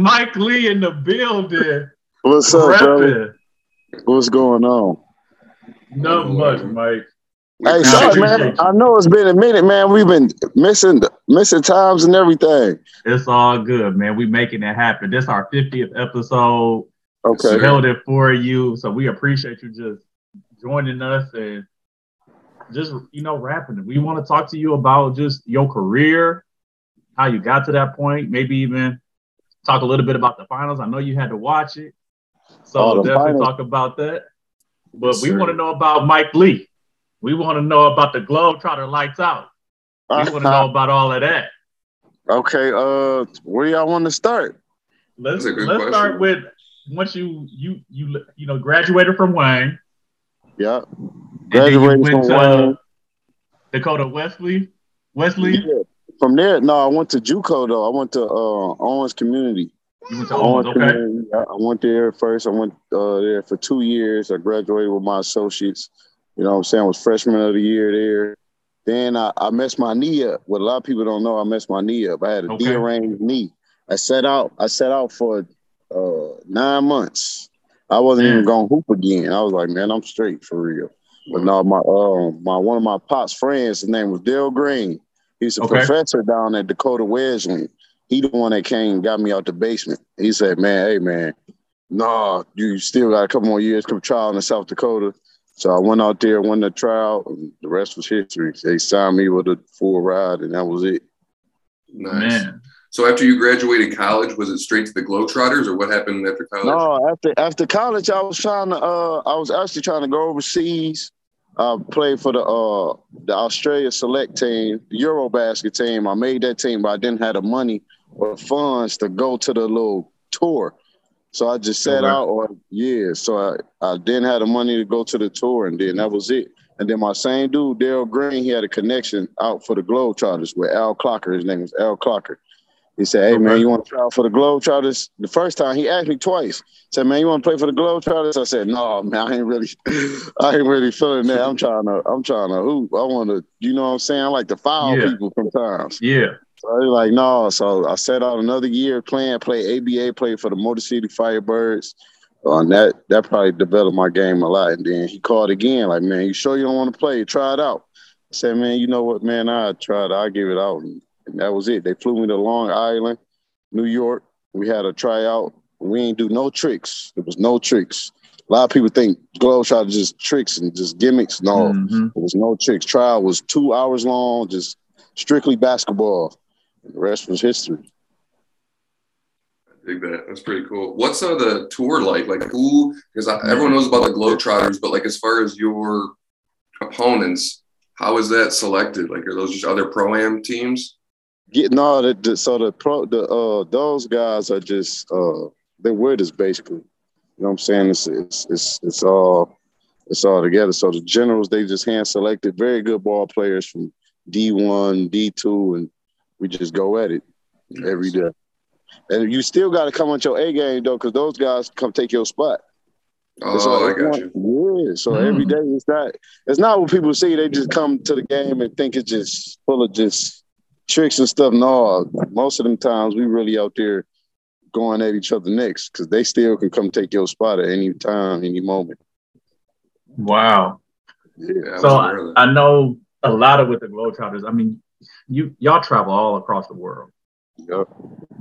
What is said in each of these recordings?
Mike Lee in the building. What's up, brother? What's going on? Not much, Mike. Hey, sorry, man. I know it's been a minute, man. We've been missing missing times and everything. It's all good, man. We making it happen. This our 50th episode. Okay. We held it for you. So we appreciate you just joining us and just you know rapping. We want to talk to you about just your career, how you got to that point, maybe even talk a little bit about the finals. I know you had to watch it. So Oh, the definitely finals. talk about that. But Yes, we want to know about Mike Lee. We want to know about the Globe Globetrotter lights out. We want to know about all of that. okay, uh, where y'all want to start? Let's That's a good let's question. start with once you you you you know graduated from Wayne. Yeah, and then you graduated went from to Wayne. Dakota Wesley. Wesley, Yeah. From there, no, I went to JUCO though. I went to uh, Owens Community. you went to Owens, okay? Community. I I went there first. I went uh, there for two years. I graduated with my associates. You know what I'm saying? I was freshman of the year there. Then I, I messed my knee up. What a lot of people don't know, I messed my knee up. I had a Okay. dearranged knee. I set out. I set out for uh, nine months. I wasn't even gonna hoop again. I was like, man, I'm straight for real. But no, my uh, my one of my pops friends, his name was Dale Green. He's a Okay. professor down at Dakota Wesley. He the one that came and got me out the basement. He said, "Man, hey man, nah, you still got a couple more years. To come trial in South Dakota." So I went out there, won the trial, and the rest was history. They signed me with a full ride, and that was it. Nice. Man, So after you graduated college, was it straight to the Globetrotters, or what happened after college? No, after after college, I was trying to. Uh, I was actually trying to go overseas. I played for the uh, the Australia select team, Eurobasket team. I made that team, but I didn't have the money or funds to go to the little tour. So I just sat out, or yeah. So I, I didn't have the money to go to the tour, and then that was it. And then my same dude, Daryl Green, he had a connection out for the Globetrotters with Al Clocker. His name was Al Clocker. He said, "Hey man, you want to try out for the Globe Globetrotters?" The first time he asked me twice. He Said, "Man, you want to play for the Globe Globetrotters?" I said, "No, man, I ain't really, I ain't really feeling that. I'm trying to, I'm trying to hoop. I want to, you know what I'm saying? I like to foul Yeah. people sometimes." yeah, So I was like, "No." So I set out another year playing, play ABA, play for the Motor City Firebirds. Uh, and that that probably developed my game a lot. And then he called again, like, "Man, you sure you don't want to play? Try it out." I said, "Man, you know what, man? I tried. I give it out." And, and that was it. They flew me to Long Island, New York. We had a tryout. We ain't do no tricks. There was no tricks. A lot of people think Globetrotter just tricks and just gimmicks. No, Mhm. there was no tricks. Trial was two hours long, just strictly basketball. And the rest was history. I dig that. That's pretty cool. What's uh, the tour like? Like who? Because everyone knows about the Globetrotters, but like as far as your opponents, how is that selected? Like are those just other pro am teams? Getting all the, the so the pro the uh those guys are just uh they're with us basically. You know what I'm saying? It's it's it's it's all it's all together. So the generals they just hand selected very good ball players from D one, D two, and we just go at it every day. And you still got to come on your A game though, because those guys come take your spot. Oh, I got you. Yeah. So Mm. every day it's not it's not what people see. They just come to the game and think it's just full of just tricks and stuff. No, most of them times we really out there going at each other next because they still can come take your spot at any time, any moment. wow. Yeah. So I, aware of that. I know a lot of with the Globetrotters. I mean, you y'all travel all across the world, Yep.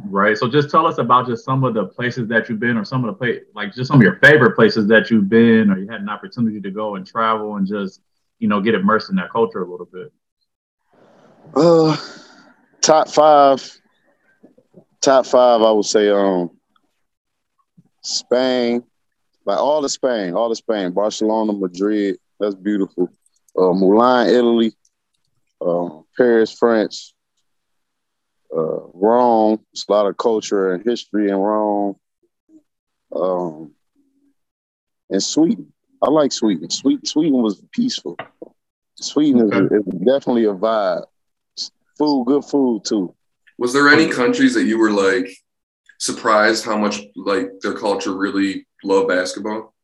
right? So just tell us about just some of the places that you've been, or some of the place, like just some of your favorite places that you've been, or you had an opportunity to go and travel and just you know get immersed in that culture a little bit. Uh, top five. Top five, I would say. Um, Spain, like all of Spain, all of Spain, Barcelona, Madrid. That's beautiful. Uh, Milan, Italy. Uh, Paris, France. Uh, Rome. It's a lot of culture and history in Rome. Um, and Sweden. I like Sweden. Sweden, Sweden was peaceful. Sweden is, is definitely a vibe. Food, good food too. Was there any countries that you were like surprised how much like their culture really love basketball?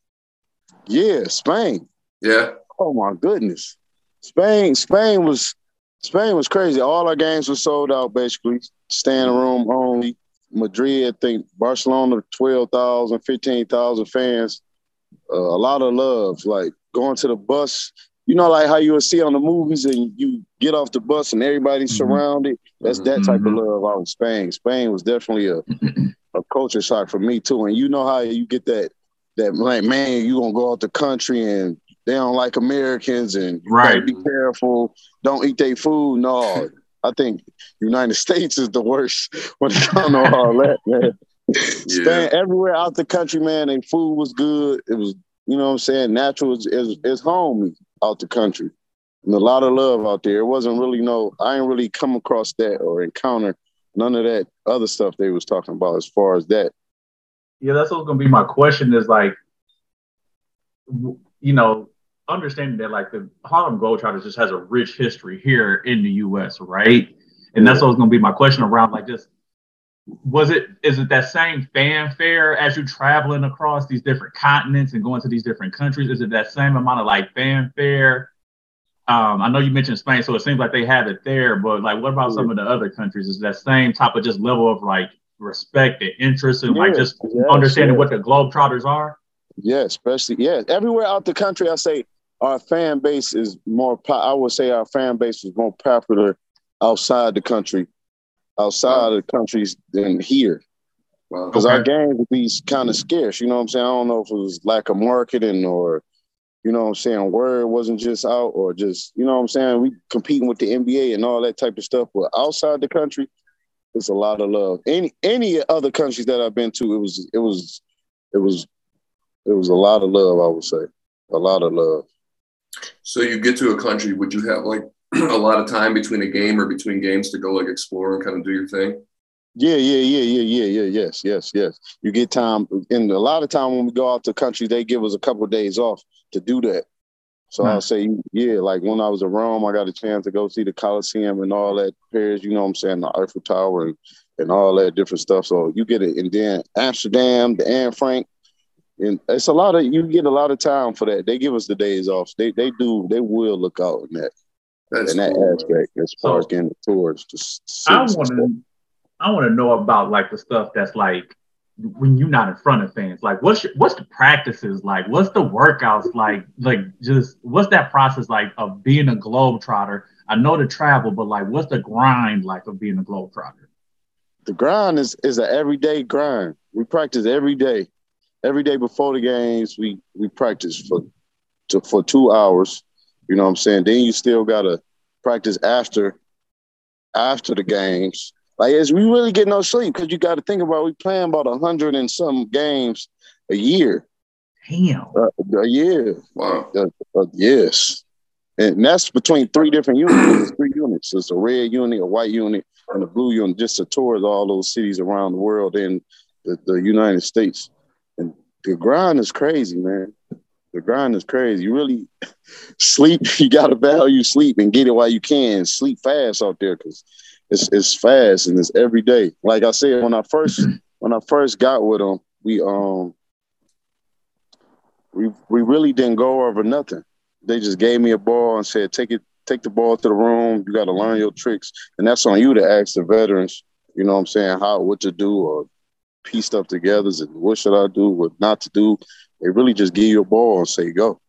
Yeah, Spain. Yeah. Oh my goodness, Spain. Spain was Spain was crazy. All our games were sold out basically. Standing room only. Madrid, I think Barcelona, 12,000, 15,000 fans. Uh, a lot of love, like going to the bus. You know, like how you would see on the movies, and you get off the bus and everybody's mm-hmm. surrounded. That's that type mm-hmm. of love out in Spain. Spain was definitely a a culture shock for me too. And you know how you get that that like, man, you gonna go out the country and they don't like Americans and right. be careful. Don't eat their food. No, I think United States is the worst when it comes to all that, man. Yeah. Staying everywhere out the country, man, and food was good. It was, you know what I'm saying, natural is, is, is home out the country. And a lot of love out there. It wasn't really no, I didn't really come across that or encounter none of that other stuff they was talking about as far as that. Yeah, that's what's gonna be my question is like, you know, understanding that like the Harlem Gold Globetrotters just has a rich history here in the U.S., right? And that's what's gonna be my question around like just was it is it that same fanfare as you're traveling across these different continents and going to these different countries? Is it that same amount of like fanfare? Um, I know you mentioned Spain, so it seems like they have it there, but like what about some of the other countries? Is that same type of just level of like respect and interest and yeah, like just understanding what the Globetrotters are? Yeah, especially yeah. Everywhere out the country, I say our fan base is more. Po- I would say our fan base is more popular outside the country, outside of the countries than here. Because okay. our games would be kind of scarce. You know what I'm saying? I don't know if it was lack of marketing or, you know what I'm saying, word wasn't just out or just, you know what I'm saying? We competing with the NBA and all that type of stuff. But outside the country, it's a lot of love. Any any other countries that I've been to, it was it was it was it was a lot of love, I would say. A lot of love. So you get to a country, would you have like a lot of time between a game or between games to go like explore and kind of do your thing? Yeah, yeah, yeah, yeah, yeah, yeah, yes, yes, yes. You get time, and a lot of time when we go out to country, they give us a couple of days off to do that. So hmm. I'll say, yeah, like when I was in Rome, I got a chance to go see the Colosseum and all that. Paris, you know what I'm saying, the Eiffel Tower and, and all that different stuff. So you get it, and then Amsterdam, the Anne Frank, and it's a lot of you get a lot of time for that. They give us the days off. They they do they will look out in that That's in that cool. aspect as far so, as getting the tours. Just I want to I want to know about like the stuff that's like when you're not in front of fans. Like what's your, what's the practices like? What's the workouts like? Like just what's that process like of being a globe trotter? I know the travel, but like what's the grind like of being a globe trotter? The grind is is an everyday grind. We practice every day every day before the games, we we practice for to, for two hours. You know what I'm saying? Then you still gotta practice after after the games. Like, as we really get no sleep because you got to think about we playing about a hundred and some games a year. Damn. Uh, a year. Wow. Uh, uh, yes. And that's between three different units. three units. It's a red unit, a white unit, and a blue unit, just to tour all those cities around the world in the, the United States And the grind is crazy, man. The grind is crazy. You really sleep. You got to value sleep and get it while you can. Sleep fast out there because it's it's fast and it's every day. Like I said, when I first when I first got with them, we um we we really didn't go over nothing. They just gave me a ball and said, "Take it, take the ball to the room. You got to learn your tricks." And that's on you to ask the veterans. You know what I'm saying? How what to do or piece stuff together and what should I do, what not to do. They really just give you a ball and say go.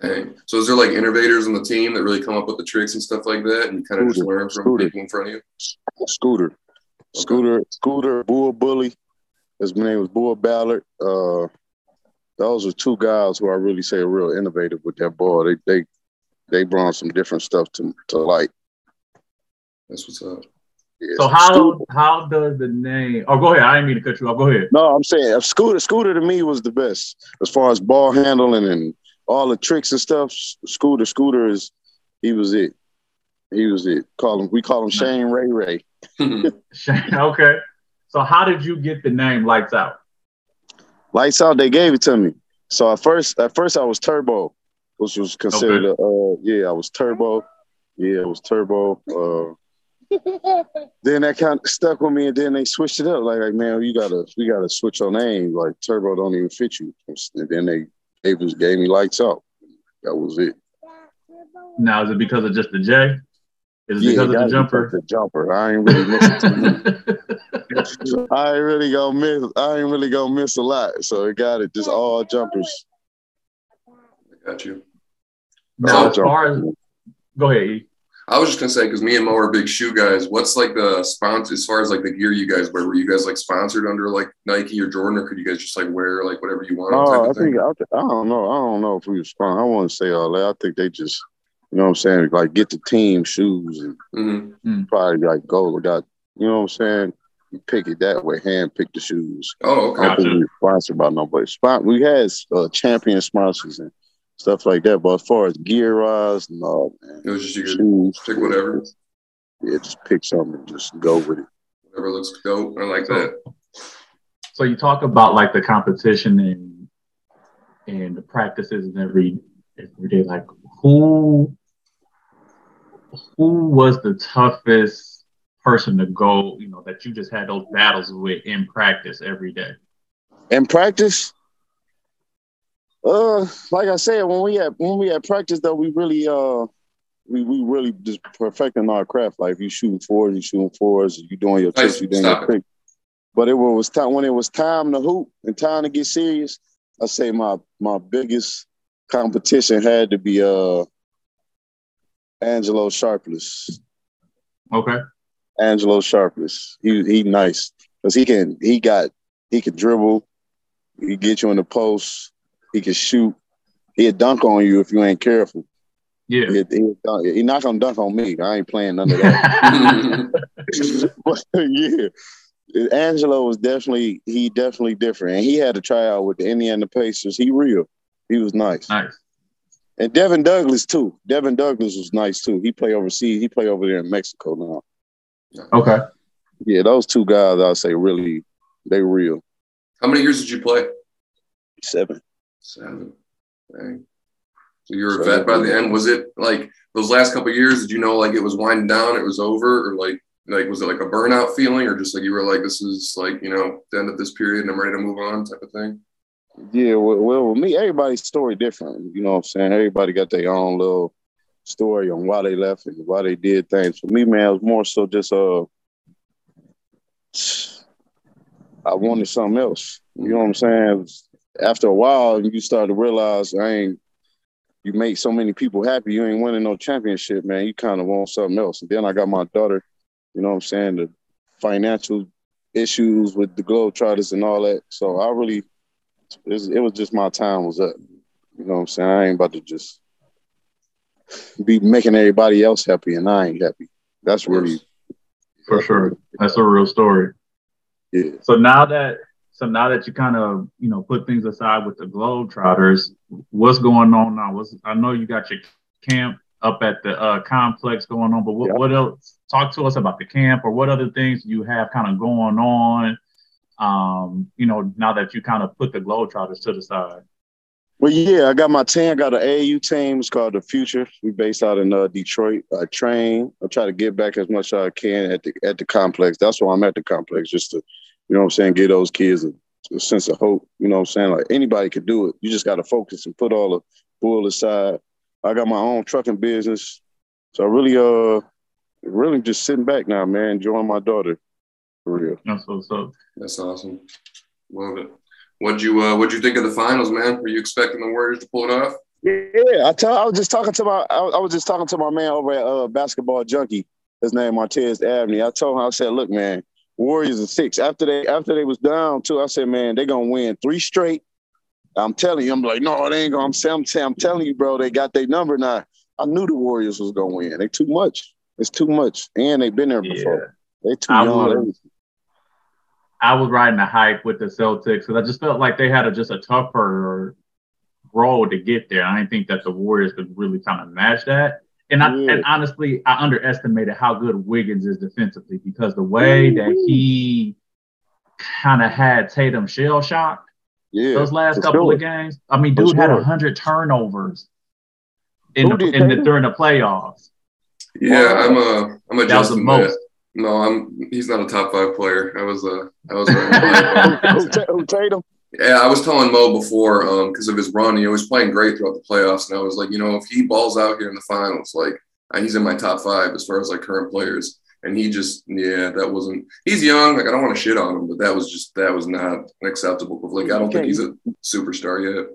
Hey, so is there like innovators on the team that really come up with the tricks and stuff like that, and you kind of just learn from Scooter. people in front of you? Scooter, okay. Scooter, Scooter, Bull Bully. His name was Bull Ballard. Uh, those are two guys who I really say are real innovative with that ball. They they they brought some different stuff to to light. That's what's up. So how how does the name? Oh, go ahead. I didn't mean to cut you off. Go ahead. No, I'm saying Scooter. Scooter to me was the best as far as ball handling and all the tricks and stuff. Scooter. Scooter is he was it. He was it. Call him. We call him Shane Ray Ray. Shane. Okay. So how did you get the name Lights Out? Lights Out. They gave it to me. So at first, at first I was Turbo, which was considered okay. a, uh, yeah, I was Turbo. Yeah, it was Turbo. Uh, then that kind of stuck with me, and then they switched it up. Like, like man, you gotta, we gotta switch your name. Like Turbo don't even fit you. And then they gave us gave me lights out. That was it. Now is it because of just the J? Is it Yeah, because of the jumper? The jumper. I ain't really missing too. I ain't really gonna miss. I ain't really gonna miss a lot. So it got it. Just all jumpers. I got you. now, All as far as go ahead. I was just gonna say because me and Mo are big shoe guys. What's like the sponsor as far as like the gear you guys wear? Were you guys like sponsored under like Nike or Jordan, or could you guys just like wear like whatever you want? type Oh, I think I, I don't know. I don't know if we was fun. I want to say all that. I think they just, you know what I'm saying, like get the team shoes and Mhm. probably like go got, you know what I'm saying. Pick it that way, hand pick the shoes. Oh, I okay. don't Gotcha. think we were sponsored by nobody. Spon- we had uh, champion sponsors and stuff like that. But as far as gear wise, no man. It was just you Shoes, pick whatever. Yeah, just pick something and just go with it. whatever looks dope. I like that. So you talk about like the competition and and the practices and every every day. Like who who was the toughest person to go? You know that you just had those battles with in practice every day. In practice, uh, like I said, when we had when we had practice though, we really uh we, we really just perfecting our craft. Like you shooting fours, you shooting fours, you doing your Nice. tricks, you doing Stop your tricks. But it was time when it was time to hoop and time to get serious. I say my my biggest competition had to be uh Angelo Sharpless. Okay. Angelo Sharpless. He he nice because he can he got he can dribble. He get you in the post. He can shoot. He'll dunk on you if you ain't careful. Yeah. He, he, he not gonna dunk on me. I ain't playing none of that. but yeah, Angelo was definitely he definitely different, and he had to try out with the Indiana Pacers. He real. He was nice. nice. And Devin Douglas too. Devin Douglas was nice too. He play overseas. He play over there in Mexico now. Okay. Yeah, those two guys I'll say really they real. How many years did you play? Seven. Seven. Dang. So you were a vet by the end. Was it like those last couple of years? Did you know like it was winding down? It was over, or like like was it like a burnout feeling, or just like you were like this is like you know the end of this period and I'm ready to move on type of thing? Yeah, well, well, with me, everybody's story different. You know what I'm saying? Everybody got their own little story on why they left and why they did things. For me, man, it was more so just uh I wanted something else. You know what I'm saying? After a while, you start to realize I ain't you make so many people happy, you ain't winning no championship, man. You kind of want something else. And then I got my daughter, you know what I'm saying, the financial issues with the Globetrotters and all that. So I really it was, it was just my time was up. You know what I'm saying? I ain't about to just be making everybody else happy and I ain't happy. That's really For sure. That's a real story. yeah. So now that so now that you kind of you know put things aside with the Globetrotters, what's going on now? What's I know you got your camp up at the uh, complex going on, but what, what else? Talk to us about the camp or what other things you have kind of going on. Um, you know, now that you kind of put the Globetrotters to the side. Well, yeah, I got my team. I got an AAU team. It's called the Future. We based out in uh, Detroit. I train. I try to give back as much as I can at the at the complex. That's why I'm at the complex, just to, you know what I'm saying, give those kids a, a sense of hope. You know what I'm saying? Like anybody could do it. You just got to focus and put all the bull aside. I got my own trucking business. So I really uh really just sitting back now, man, enjoying my daughter. For real. That's what's up. That's awesome. Love it. What'd you uh, What'd you think of the finals, man? Were you expecting the Warriors to pull it off? Yeah, I tell. I was just talking to my. I, I was just talking to my man over at uh, Basketball Junkie. His name Martez Abney. I told him. I said, "Look, man, Warriors are six. After they after they was down too, I said, man, they gonna win three straight. I'm telling you. I'm like, no, they ain't gonna. I'm, saying- I'm, saying- I'm telling you, bro. They got their number now. I knew the Warriors was gonna win. They too much. It's too much, and they've been there before. They too I young. was- I was riding the hype with the Celtics because I just felt like they had a, just a tougher road to get there. I didn't think that the Warriors could really kind of match that. And I, Yeah. and honestly, I underestimated how good Wiggins is defensively because the way that he kind of had Tatum shell shocked yeah, those last for couple sure. of games. I mean, For dude had sure. hundred turnovers in Who the, in the during the playoffs. Yeah, I'm a I'm That was the most. No, I'm. He's not a top five player. I was a. I was. Right who Tatum? Yeah, I was telling Mo before, um, because of his run, he was playing great throughout the playoffs, and I was like, you know, if he balls out here in the finals, like Uh, he's in my top five as far as like current players. And he just, yeah, that wasn't. He's young. Like I don't want to shit on him, but that was just that was not acceptable. Like I don't think he's a superstar yet.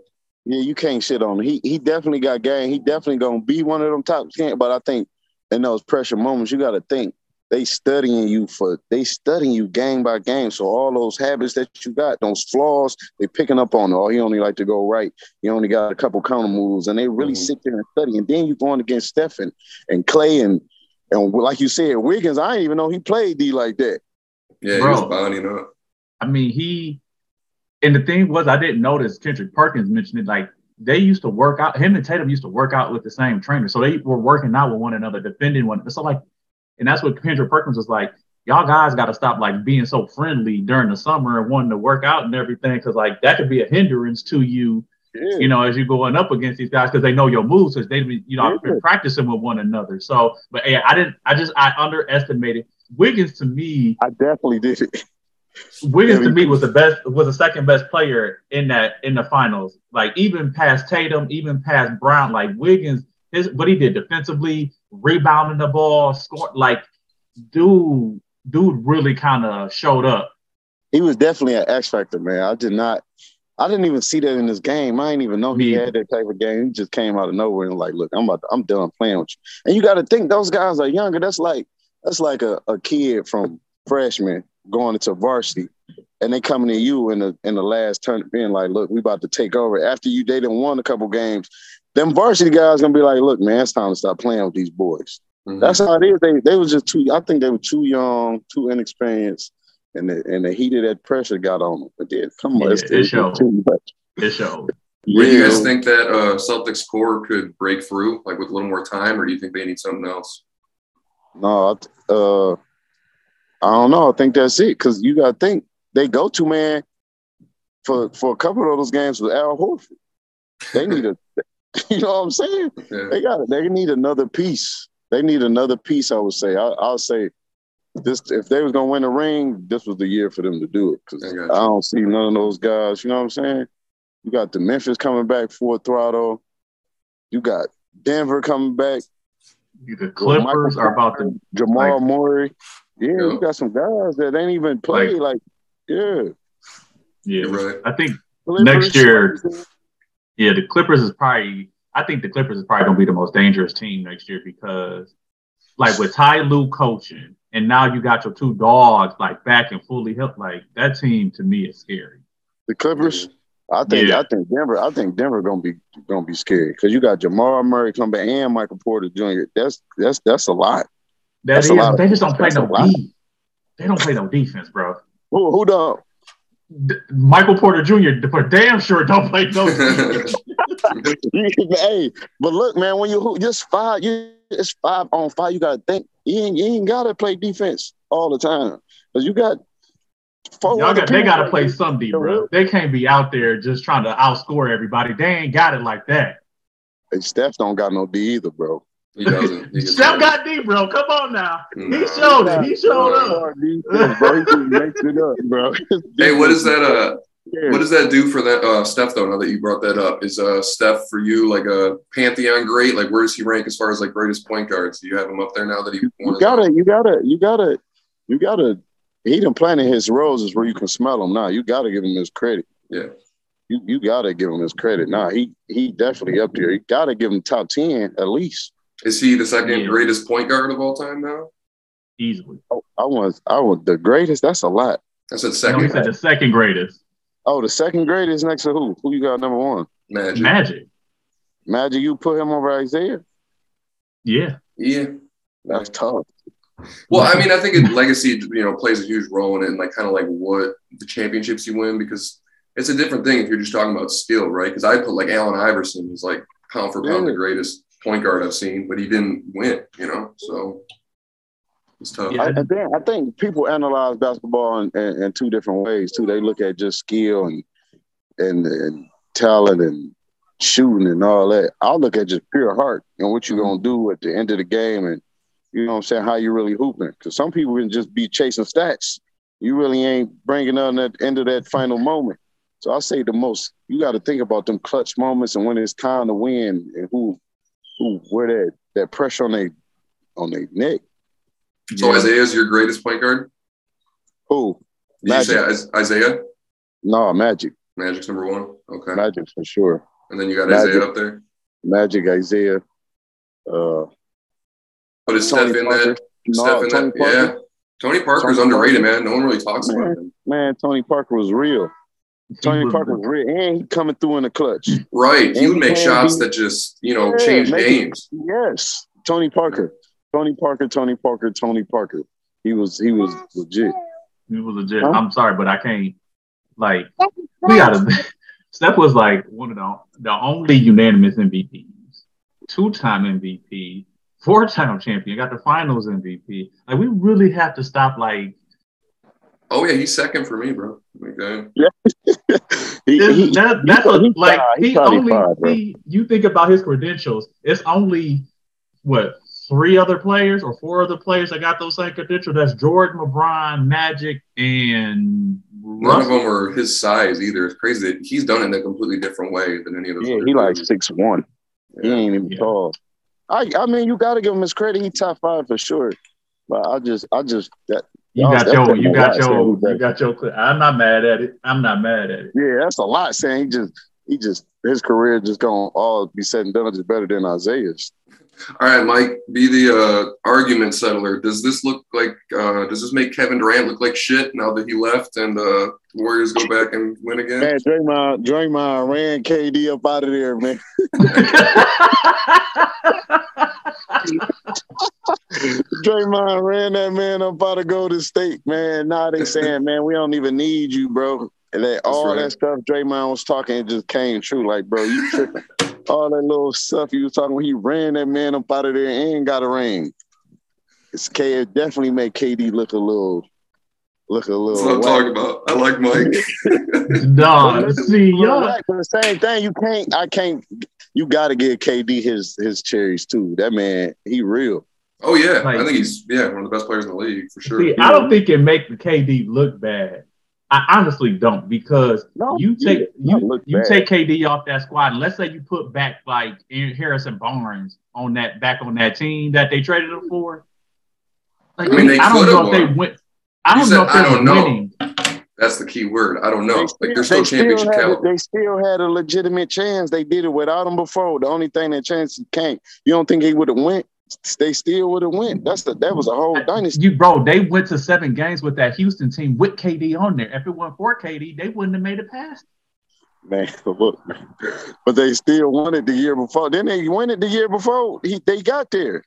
Yeah, you can't shit on him. He he definitely got game. He definitely gonna be one of them top ten. But I think in those pressure moments, you got to think they studying you for they studying you game by game. So all those habits that you got, those flaws, they picking up on. Oh, he only like to go right. He only got a couple counter moves, and they really mm-hmm. sit there and study. And then you going against Stephen and Clay and and like you said, Wiggins. I didn't even know he played D like that. Yeah, Bro, he was bonding up. I mean, he and the thing was, I didn't notice Kendrick Perkins mentioned it. Like they used to work out. Him and Tatum used to work out with the same trainer, so they were working out with one another, defending one. So like and that's what Kendrick Perkins was like. Y'all guys got to stop like being so friendly during the summer and wanting to work out and everything, because like that could be a hindrance to you, yeah. you know, as you're going up against these guys because they know your moves, because they've been, you know, yeah. been practicing with one another. So, but yeah, I didn't, I just, I underestimated Wiggins to me. I definitely did. it. Wiggins to me was the best, was the second best player in that in the finals. Like even past Tatum, even past Brown. Like Wiggins, his what he did defensively, rebounding the ball, score like dude, dude really kind of showed up. He was definitely an X factor, man. I did not I didn't even see that in this game. I didn't even know he had that type of game. He just came out of nowhere and like, look, I'm about to, I'm done playing with you. And you got to think those guys are younger. That's like that's like a, a kid from freshman going into varsity, and they coming to you in the in the last turn, being like, look, we about to take over. After you they didn't won a couple games, them varsity guys gonna be like, look, man, it's time to stop playing with these boys. Mm-hmm. That's how it is. They they was just too. I think they were too young, too inexperienced, and the and the heat of that pressure got on them. But then, come on, yeah, it's, it showed. Too much. It showed. Yeah. Do you guys think that uh, Celtics core could break through, like with a little more time, or do you think they need something else? No, uh, I don't know. I think that's it because you got to think they go to man for for a couple of those games with Al Horford. They need a You know what I'm saying? Yeah. They got it. They need another piece. They need another piece. I would say. I, will say this: if they was gonna win a ring, this was the year for them to do it. Because I, I, don't see none of those guys. You know what I'm saying? You got the Memphis coming back full throttle. You got Denver coming back. The Clippers are about to Jamal like, Murray. Yeah, you got some guys that ain't even play. Like, like yeah, yeah. Right. I think Clippers, next year. Yeah, the Clippers is probably. I think the Clippers is probably gonna be the most dangerous team next year because, like with Ty Lue coaching, and now you got your two dogs like back and fully helped. Like that team to me is scary. The Clippers. I think yeah. I think Denver. I think Denver gonna be gonna be scary because you got Jamal Murray coming back and Michael Porter Jr. That's that's that's a lot. That that's is, a lot they just don't play no defense. They don't play no defense, bro. Who who don't? Michael Porter Jr. for damn sure don't play no. hey, but look, man, when you just five, you it's five on five. You got to think you ain't, you ain't got to play defense all the time because you got. Four Y'all got, they got to play some D, bro. They can't be out there just trying to outscore everybody. They ain't got it like that. Hey, Steph don't got no D either, bro. He doesn't. He Steph got D, bro. Come on now. No. He showed it. He showed up. bro. He just makes it up, bro. hey, what is that? Uh, what does that do for that uh, Steph though? Now that you brought that up, is uh, Steph for you like a pantheon great? Like where does he rank as far as like greatest point guards? Do you have him up there now that he? You gotta, you gotta, you gotta, you gotta. He done planted his roses where you can smell them now. You gotta give him his credit. Yeah. You you gotta give him his credit. Now he he definitely up there. You gotta give him top ten at least. Is he the second yeah. greatest point guard of all time now? Easily. Oh, I was I was the greatest. That's a lot. That's the second. No, he said the second greatest. Oh, the second greatest next to who? Who you got number one? Magic. Magic. Magic. You put him over Isaiah. Yeah. Yeah. That's tough. Well, I mean, I think it, legacy, you know, plays a huge role in it, and like kind of like what the championships you win because it's a different thing if you're just talking about skill, right? Because I put like Allen Iverson is like pound for pound yeah. the greatest point guard I've seen, but he didn't win, you know. So it's tough. I, I, think, I think people analyze basketball in, in, in, two different ways too. They look at just skill and and, and talent and shooting and all that. I'll look at just pure heart and what you're mm-hmm. gonna do at the end of the game and you know what I'm saying how you really hooping. Because some people can just be chasing stats. You really ain't bringing on that end of that final moment. So I say the most you got to think about them clutch moments and when it's time to win and who who where that that pressure on their on their neck. So Yeah. Isaiah's your greatest point guard? Who? Did you say Isaiah? No, Magic. Magic's number one. Okay. Magic for sure. And then you got Magic. Isaiah up there. Magic, Isaiah. Uh, But is Tony Steph in Parker. that? No, Steph in Tony that? Parker. Yeah. Tony Parker's Tony underrated, Parker. man. No one really talks about him. Man, Tony Parker was real. He Tony was- Parker was real, and he coming through in the clutch. Right. He would make shots can be- that just, you know, Yeah, change make it- games. Yes, Tony Parker, Tony Parker, Tony Parker, Tony Parker. He was he was legit. He was legit. Huh? I'm sorry, but I can't. Like, we gotta. Steph was like one of the the only unanimous MVPs, two time MVP, four time champion, got the Finals MVP. Like, we really have to stop. Like, Oh, yeah. He's second for me, bro. Okay. Uh, he, this, he- that, that's a, like tried- he he tried his only. part, he, you think about his credentials. It's only what three other players or four other players that got those same credentials. That's Jordan, LeBron, Magic, and None of them were his size either. It's crazy that he's done it in a completely different way than any of those. yeah, other he like dudes. six one. He ain't even Yeah. tall. I I mean, you got to give him his credit. He top five for sure. But I just I just that You got your, you got your, you got your. I'm not mad at it. I'm not mad at it. yeah, that's a lot saying he just he just his career just gonna all be said and done just better than Isaiah's. All right, Mike, be the uh, argument settler. Does this look like? Uh, does this make Kevin Durant look like shit now that he left and uh, Warriors go back and win again? Man, Draymond, Draymond ran KD up out of there, man. Draymond ran that man up out of Golden State, man. Now they saying, man, we don't even need you, bro. And that all right. that stuff Draymond was talking, it just came true. Like, bro, you tripping. All that little stuff he was talking when he ran that man up out of there and got a ring. It's K it definitely made KD look a little look a That's little what I'm talking about. I like Mike. Dog, see, Well, y'all. right, but the same thing. You can't. I can't. You got to give KD his his cherries too. That man, he real. Oh yeah, Like- I think he's yeah one of the best players in the league for sure. See, I don't think it make the KD look bad. I honestly don't because No, you take you you bad. take KD off that squad, and let's say you put back like Harrison Barnes on that back on that team that they traded him for. Like, I mean, they I don't could've know if they went. I don't said, know if they "I don't were know." winning. That's the key word. I don't know. They like they're still- still championship had a, caliber. they still had a legitimate chance. They did it without him before. The only thing that chance he can't. You don't think he would have went? They still would have went. That's the that was a whole dynasty. You bro, they went to seven games with that Houston team with KD on there. If it weren't for KD, they wouldn't have made it past. Man, look, but they still won it the year before. Then they won it the year before. He they got there.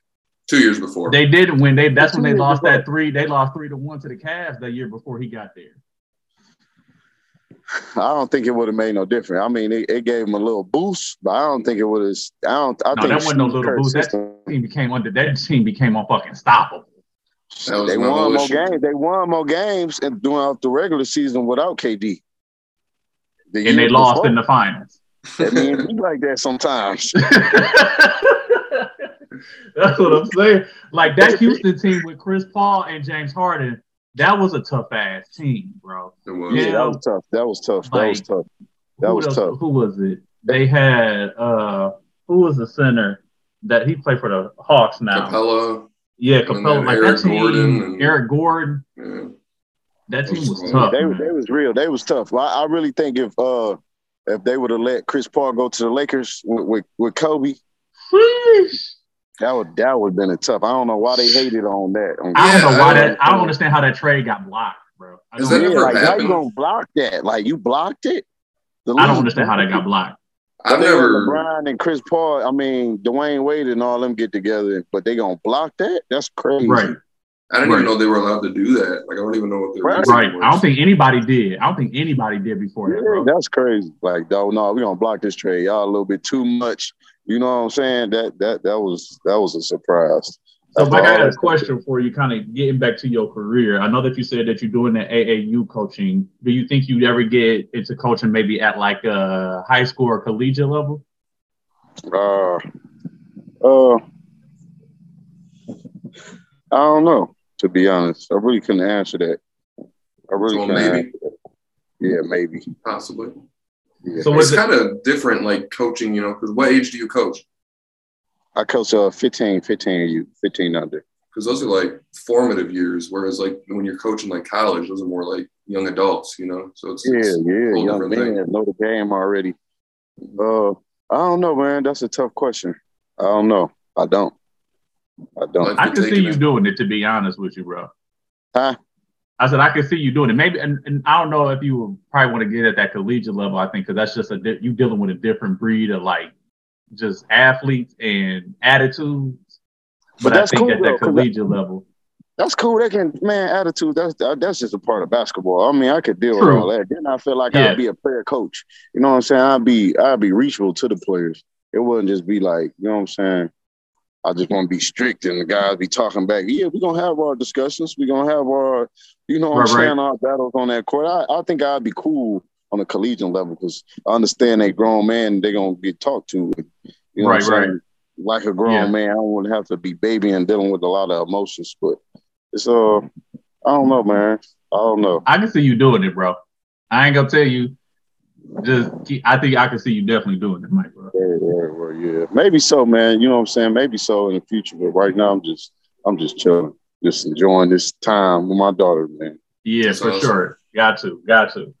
Two years before. They didn't win. They that's when they lost ago. that three. They lost three to one to the Cavs that year before he got there. I don't think it would have made no difference. I mean, it, it gave him a little boost, but I don't think it would have. I don't. I No, think that wasn't no little Kerr's boost. That team became under that team became unfucking stoppable. That was they won more issue. games. They won more games and throughout the regular season without KD. The And they year lost before. in the finals. That means he like that sometimes. That's what I'm saying. Like that Houston team with Chris Paul and James Harden, that was a tough ass team, bro. It was. Yeah, Yeah. that was tough. That was tough. That was tough. That who was else- tough. Who was it? They had uh who was the center that he played for the Hawks now? Capela. Yeah, Capela. then Like Eric that team, Gordon and- Eric Gordon. Yeah. That team was Those- tough. They, man. they was real. They was tough. I, I really think if uh if they would have let Chris Paul go to the Lakers with with, with Kobe, Sheesh. That would that would have been a tough. I don't know why they hated on that. On I don't know why I that. don't- I don't understand how that trade got blocked, bro. I Is don't, that yeah, ever like how you happened? gonna block that? Like you blocked it. The I don't understand how that got blocked. I've never. LeBron and Chris Paul. I mean, Dwyane Wade and all them get together, but they gonna block that? That's crazy. Right, I didn't even know they were allowed to do that. Like I don't even know what their Right. reason right. was. I don't think anybody did. I don't think anybody did before that, Yeah, bro. that's crazy. Like, no, no, we gonna block this trade. Y'all a little bit too much. You know what I'm saying? That that that was that was a surprise. So, After Mike, I all got a question for you, kind of getting back to your career. I know that you said that you're doing the AAU coaching. Do you think you'd ever get into coaching maybe at like a high school or collegiate level? Uh, uh, I don't know. To be honest, I really couldn't answer that. I really So couldn't maybe. Yeah, maybe. Possibly. Yeah. So it's kind of different, like coaching. You know, because what age do you coach? I coach uh 15, 15 you, 15 under. Because those are like formative years, whereas like when you're coaching like college, those are more like young adults, you know. So it's Yeah, it's yeah, whole young different men know the game already. Uh, I don't know, man. That's a tough question. I don't know. I don't. I don't. I can see you it. doing it. To be honest with you, bro. Huh? I said I can see you doing it. Maybe, and, and I don't know if you would probably want to get at that collegiate level. I think because that's just a di- you dealing with a different breed of like just athletes and attitudes. But But, I that's think cool, at that collegiate level, That's cool. They can, man, attitude. That's that's just a part of basketball. I mean, I could deal True. with all that. Then I feel like Yeah. I'd be a player coach. You know what I'm saying? I'd be I'd be reachable to the players. It wouldn't just be like, you know what I'm saying? I just want to be strict and the guys be talking back. Yeah, we're gonna have our discussions. We're gonna have our, you know Right, I'm right. saying, our battles on that court. I, I think I'd be cool on a collegiate level because I understand they grown man, they're gonna get talked to. You know Right, what I'm right. saying? Like a grown Yeah. man, I don't want to have to be baby and dealing with a lot of emotions, but it's uh I don't know, man. I don't know. I can see you doing it, bro. I ain't gonna tell you. Just keep, I think I can see you definitely doing it, Mike, bro. Yeah, yeah, well, yeah. Maybe so, man. You know what I'm saying? Maybe so in the future, but right now I'm just I'm just chilling, just enjoying this time with my daughter, man. Yeah, That's for awesome. sure. Got to, got to.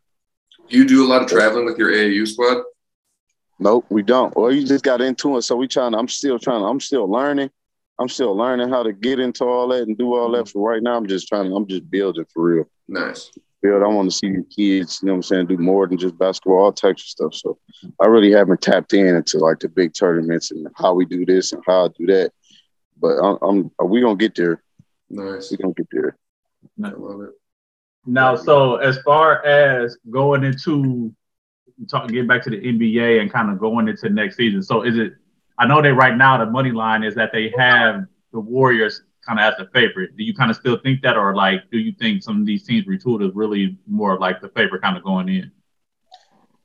Do you do a lot of traveling with your AAU squad? Nope, we don't. Well, you just got into it, so we trying. I'm still trying. I'm still learning. I'm still learning how to get into all that and do all that. Mm-hmm. For right now, I'm just trying. I'm just building for real. Nice. Build. I want to see the kids. You know what I'm saying? Do more than just basketball, all types of stuff. So I really haven't tapped in into like the big tournaments and how we do this and how I do that. But I'm, I'm uh, we gonna get there. Nice. We gonna get there. I love it. Now, so as far as going into talk, getting back to the NBA and kind of going into next season. So is it? I know that right now the money line is that they have the Warriors kind of as the favorite. Do you kind of still think that, or like, do you think some of these teams retooled is really more like the favorite kind of going in?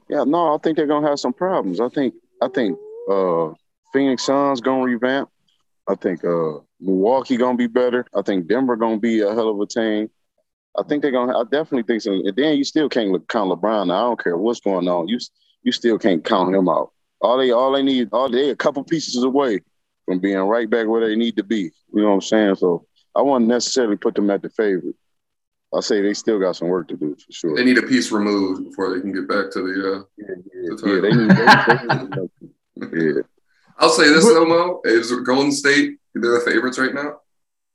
Yeah, no, I think they're gonna have some problems. I think I think uh Phoenix Suns gonna revamp. I think uh Milwaukee gonna be better. I think Denver gonna be a hell of a team. I think they're gonna. I definitely think so. And then you still can't look, count LeBron. I don't care what's going on. You you still can't count him out. All they all they need all they a couple pieces away from being right back where they need to be. You know what I'm saying? So I wouldn't necessarily put them at the favorite. I say they still got some work to do for sure. They need a piece removed before they can get back to the. Uh, yeah, the yeah, they need. They, they need yeah. I'll say this though, Mo. Is Golden State they're the favorites right now?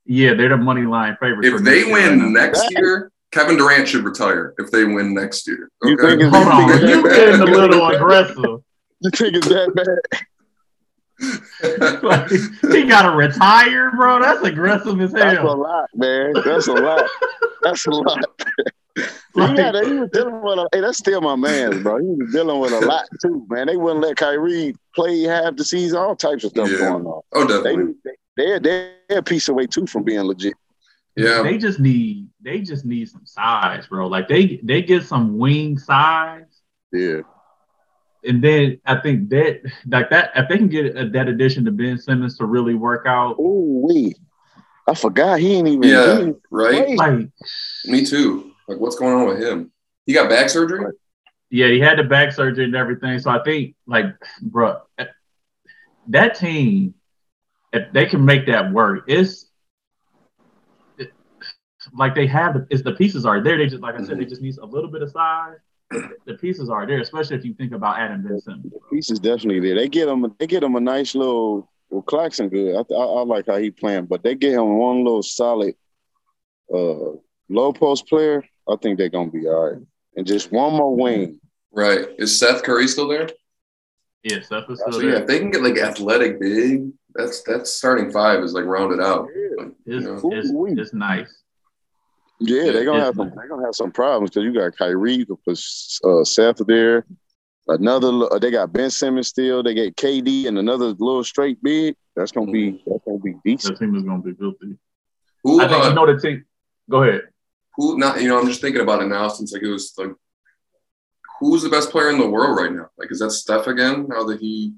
Yeah, they're the money line favorites. If they win next year, Kevin Durant should retire. If they win next year, You okay. think it's- Hold on, you getting a little aggressive. You think it's that bad? Like, he got to retire, bro. That's aggressive as hell. That's a lot, man. That's a lot. That's a lot. he, had, he was dealing with a, hey, that's still my man, bro. He was dealing with a lot too, man. They wouldn't let Kyrie play half the season, all types of stuff Yeah. going on. oh, They definitely. they they're, they're a piece away too from being legit. Yeah, They just need they just need some size, bro. Like they they get some wing size, Yeah. And then I think that like that if they can get a, that addition to Ben Simmons to really work out, Ooh, wee. I forgot he ain't even. yeah, ain't right. like Me too. Like, what's going on with him? He got back surgery. yeah, he had the back surgery and everything. So I think like, bro, that team, if they can make that work, it's it- like they have the, it's the pieces are there. They just like I said, they mm-hmm. just need a little bit of size. The pieces are there, especially if you think about Adam Ben Simmons. The piece is definitely there. They get him. They get him a nice little. Well, Claxton good. I, I, I like how he playing, but they get him one little solid, uh, low post player. I think they're gonna be all right. And just one more wing. Right. Is Seth Curry still there? Yeah, Steph is So still yeah, there. if they can get like athletic big, that's that's starting five is like rounded out. Like, you It's, know. it's, it's nice. Yeah, they're gonna have some. They're gonna have some problems because you got Kyrie, you can put uh, Seth there. Another, uh, they got Ben Simmons still. They get KD and another little straight big. That's gonna be that's gonna be The decent. team is going to be filthy. Who I think uh, you know the team. Go ahead. who not you know, I'm just thinking about it now since like it was like who's the best player in the world right now? Like is that Steph again now that he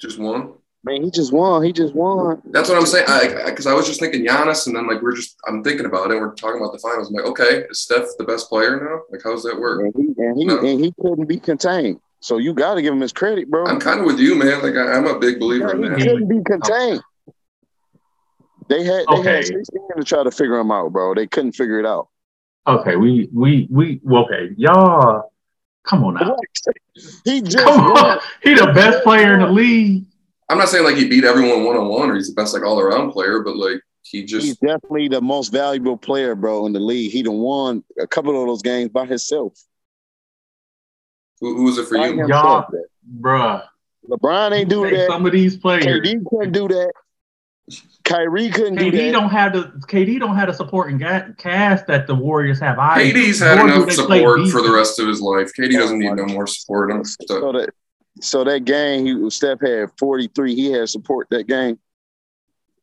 just won? Man, he just won. He just won. That's what I'm saying. I because I, was just thinking Giannis, and then like we're just I'm thinking about it. We're talking about the finals. I'm like, okay, is Steph the best player now? Like, how's that work? And he and he No. and he couldn't be contained. So you got to give him his credit, bro. I'm kind of with you, man. Like I, am a big believer yeah, in he that. couldn't be contained. They had they Okay. had 16 to try to figure him out, bro. They couldn't figure it out. Okay, we we we well, okay, y'all. Come on now. he just Come on. won. He the best player in the league. I'm not saying like he beat everyone one on one or he's the best like all around player, but like he just He's definitely the most valuable player, bro, in the league. He done won a couple of those games by himself. who, who was it for By you? himself. Bruh. LeBron ain't do that. Some of these players. KD couldn't do that. Kyrie couldn't do that. KD that. don't have the KD don't have the supporting ga- cast that the Warriors have. I KD's had enough support for the rest of his life. KD oh doesn't Oh need no more support. I'm So stuck. that so that game, he Steph had 43. He had support that game.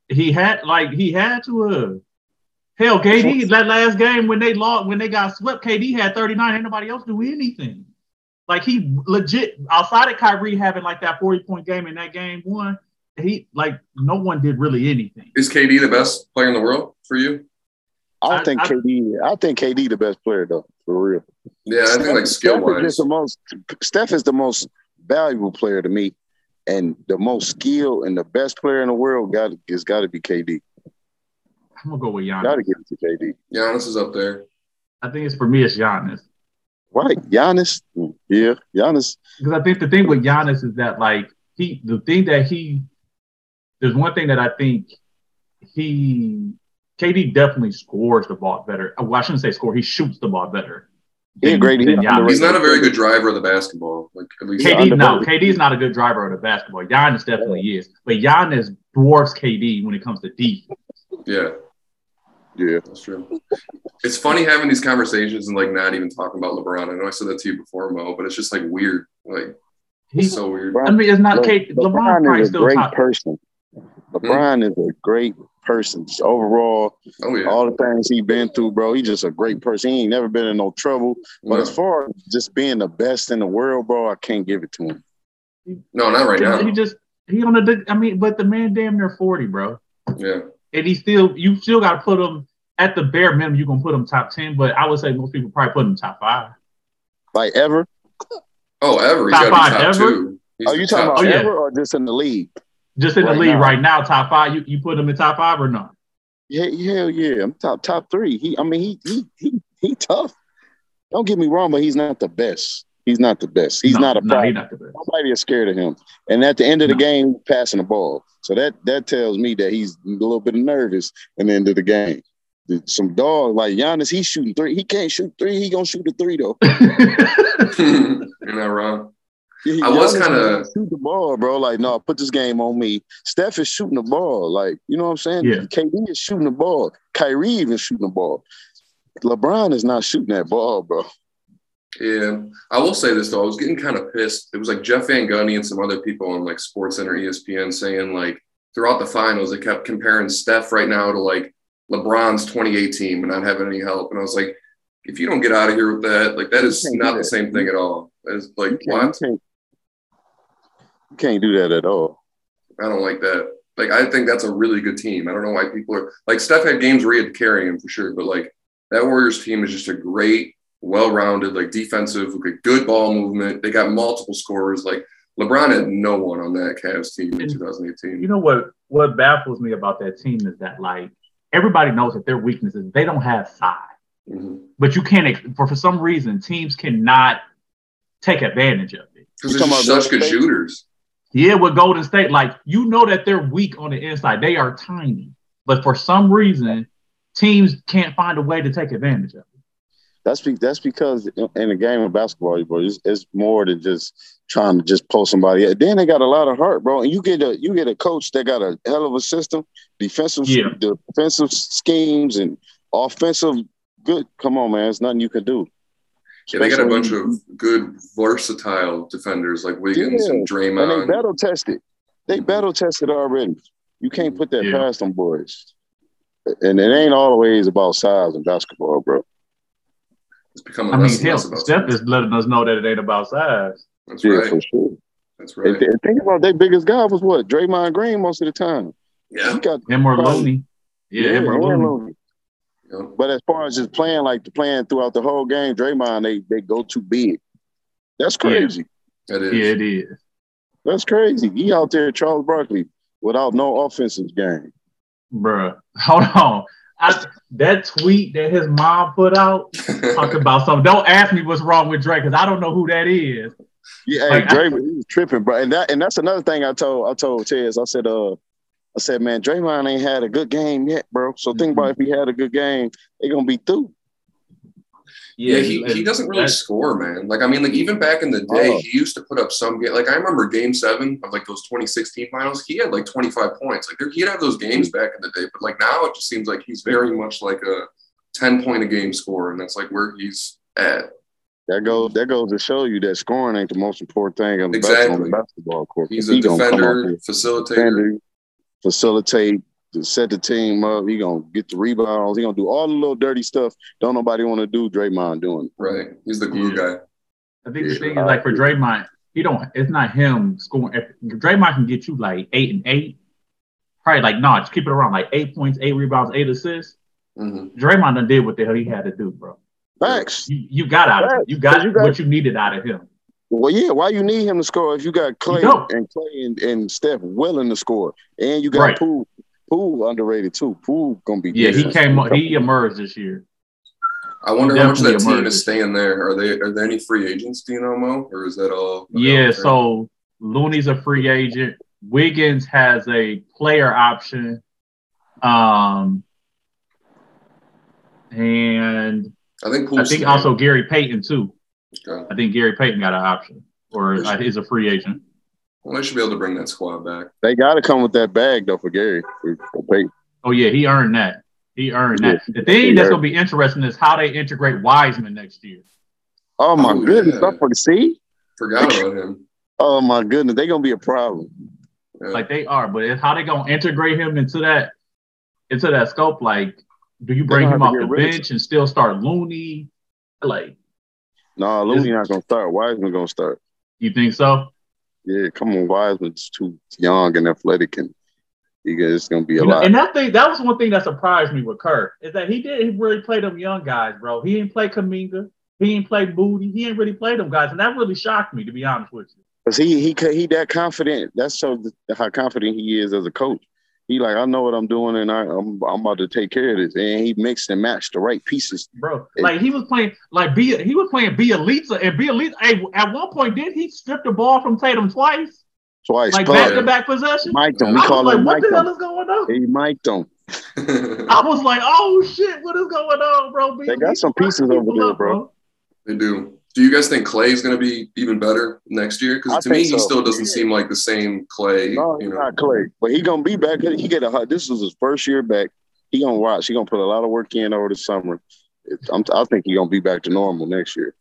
He had like he had to have. Hell, KD that last game when they lost when they got swept, KD had 39. Ain't nobody else do anything. Like he legit outside of Kyrie having like that 40 point game in that game one, he like no one did really anything. Is KD the best player in the world for you? I don't I- think I- KD. I think KD the best player though, for real. Yeah, I think like skill Steph is wise. just the most. Steph is the most valuable player to me, and the most skilled and the best player in the world got is got to be KD. I'm gonna go with Giannis. Got to Giannis. give it to KD. Giannis is up there. I think it's for me, it's Giannis. Right, Giannis. Yeah, Giannis. because I think the thing with Giannis is that like he the thing that he there's one thing that I think he KD definitely scores the ball better. Well, I shouldn't say score. He shoots the ball better. He a great- he than Giannis. underrated. He's not a very good driver of the basketball. Like at least KD, no, underrated. KD's not a good driver of the basketball. Giannis definitely is, but Giannis dwarfs KD when it comes to defense. yeah, Yeah, that's true. It's funny having these conversations and like not even talking about LeBron. I know I said that to you before, Mo, but it's just like weird. Like He's, so weird. Bro, I mean, it's not Le- K, LeBron, probably is a still great top. person. Hmm? LeBron is a great person. Just overall, Oh yeah. all the things he's been through, bro. He's just a great person. He ain't never been in no trouble. But No. as far as just being the best in the world, bro, I can't give it to him. No, not right now. He just he on the. I mean, but the man damn near forty, bro. Yeah. and he still you still got to put him at the bare minimum. You're gonna put him top ten, but I would say most people probably put him top five. Like ever? Oh, ever. Top got to be five top ever? two. He's Are you talking top about Oh, yeah. ever or just in the league? Just in Right the league now. right now, top five. You, you put him in top five or not? Yeah, hell yeah. I'm top top three. He I mean he he he he tough. Don't get me wrong, but he's not the best. He's not the best. He's no, not a no, he's not the best. Nobody is scared of him. And at the end of the No. game, passing the ball. So that that tells me that he's a little bit nervous in the end of the game. Some dog like Giannis, he's shooting three. He can't shoot three. He gonna shoot a three though. You're not wrong. Yeah, I was kinda- gonna shoot the ball, bro. Like, no, put this game on me. Steph is shooting the ball. Like, you know what I'm saying? Yeah. KD is shooting the ball. Kyrie even shooting the ball. LeBron is not shooting that ball, bro. Yeah, I will say this though. I was getting kind of pissed. It was like Jeff Van Gundy and some other people on like Sports Center, ESPN, saying like throughout the finals, they kept comparing Steph right now to like LeBron's 2018 and not having any help. And I was like, if you don't get out of here with that, like that is can't the same thing at all. It's like You can't, what? you can't, you can't do that at all. I don't like that. Like I think that's a really good team. I don't know why people are like Steph had games where he had to carry him for sure, but like that Warriors team is just a great, well-rounded, like defensive, like good ball movement. They got multiple scorers. Like LeBron had no one on that Cavs team in And 2018. You know what? What baffles me about that team is that like everybody knows that their weakness is they don't have size, Mhm. but you can't for for some reason teams cannot take advantage of it. Because they're talking about such good Golden shooters. Yeah, with Golden State, like you know that they're weak on the inside. They are tiny, but for some reason, teams can't find a way to take advantage of it. That's be, that's because in a game of basketball, bro, it's, it's more than just trying to just pull somebody. Out. Then they got a lot of heart, bro. And you get a you get a coach that got a hell of a system, defensive, Yeah. defensive schemes and offensive. Good, come on, man. it's nothing you can do. Yeah, they got a bunch of good, versatile defenders like Wiggins Yeah, and and they battle tested. They battle tested already. You can't put that Yeah. past them boys. And it ain't always about size in basketball, bro. It's becoming I mean, less and hell, less about Steph size. is letting us know that it ain't about size. That's Yeah, right. for sure. That's And right. th- and think about their biggest guy was what? Draymond Green most of the time. Yeah. He got Him or Probably. Looney. Yeah, him But as far as just playing like the playing throughout the whole game, Draymond they they go too big. That's crazy. That is. Yeah, it is. That's crazy. He out there, Charles Barkley, without no offensive game. Bruh. Hold on. I, that tweet that his mom put out talking about something. Don't ask me what's wrong with Drake because I don't know who that is. Yeah, Like, hey, Drake, he was tripping, bro. And that and that's another thing I told I told Tez. I said, uh, I said, man, Draymond ain't had a good game yet, bro. So think about mm-hmm. if he had a good game, they gonna be through. Yeah, he, he doesn't really score, man. Like I mean, like even back in the oh. day, Oh. he used to put up some game. Like I remember Game Seven of like those 2016 finals. He had like 25 points. Like he'd have those games back in the day, but like now it just seems like he's very much like a 10 point a game scorer, and that's like where he's at. That goes that goes to show you that scoring ain't the most important thing on the, bas- on Exactly. the basketball court. He's He a gonna come out defender, there, facilitator. defender, facilitate, to set the team up. He gonna get the rebounds. He gonna do all the little dirty stuff. Don't nobody want to do. Draymond doing. Right. He's the glue Yeah. guy. I think the thing is like for Draymond, he don't. It's not him scoring. If Draymond can get you like eight and eight, probably like no, just keep it around like eight points, eight rebounds, eight assists. hmm Draymond done did what the hell he had to do, bro. Facts. You you got out of him. You got, You got- what you needed out of him. Well, yeah. Why you need him to score if you got Clay don't. and Clay and, and Steph willing to score, and you got Right. Poole. Poole underrated too. Poole gonna be. Yeah, he came. up He emerged this year. I wonder how much that Definitely team emerged. is staying there. Are they are there any free agents, do you know, Mo? Or is that all? Yeah, so Looney's a free agent. Wiggins has a player option. Um, and I think I think staying. also Gary Payton too. Okay. I think Gary Payton got an option, or uh, is a free agent. Well, they should be able to bring that squad back. They got to come with that bag though for Gary. For, for Payton. Oh yeah, he earned that. He earned Yeah. that. The thing that's gonna be interesting is how they integrate Wiseman next year. Oh my Oh, goodness! yeah. I for see. Forgot about him. Oh my goodness, they're gonna be a problem. Yeah. Like they are, but it's how they gonna integrate him into that into that scope. Like, do you bring him off the get bench and still start Looney? Like, No, Looney not gonna start. Wiseman gonna start. you think so? Yeah, come on, Wiseman's too young and athletic, and he it's gonna be a You know, lot. and that thing that was one thing that surprised me with Kerr is that he did he really play them young guys, bro. He didn't play Kuminga, he didn't play Moody, he didn't really play them guys, and that really shocked me to be honest with you. Cause he he he that confident. That shows the- how confident he is as a coach. He like I know what I'm doing, and I, I'm I'm about to take care of this. And he mixed and matched the right pieces. Bro, It- like he was playing like B he was playing Bjelica and Bjelica hey, at one point did he strip the ball from Tatum twice? Twice, Like back to back possession? Mike I him. We was call like, him what Mike the hell is going on? He Mike him. I was like, oh shit, what is going on, bro? They got some pieces over there, up, bro. they do. Do you guys think Clay's going to be even better next year? Because to me, think he still doesn't seem like the same Clay. No, you know, not Clay, but he gonna be back. He get a this is his first year back. He gonna watch. He gonna put a lot of work in over the summer. I'm, I think he gonna be back to normal next year.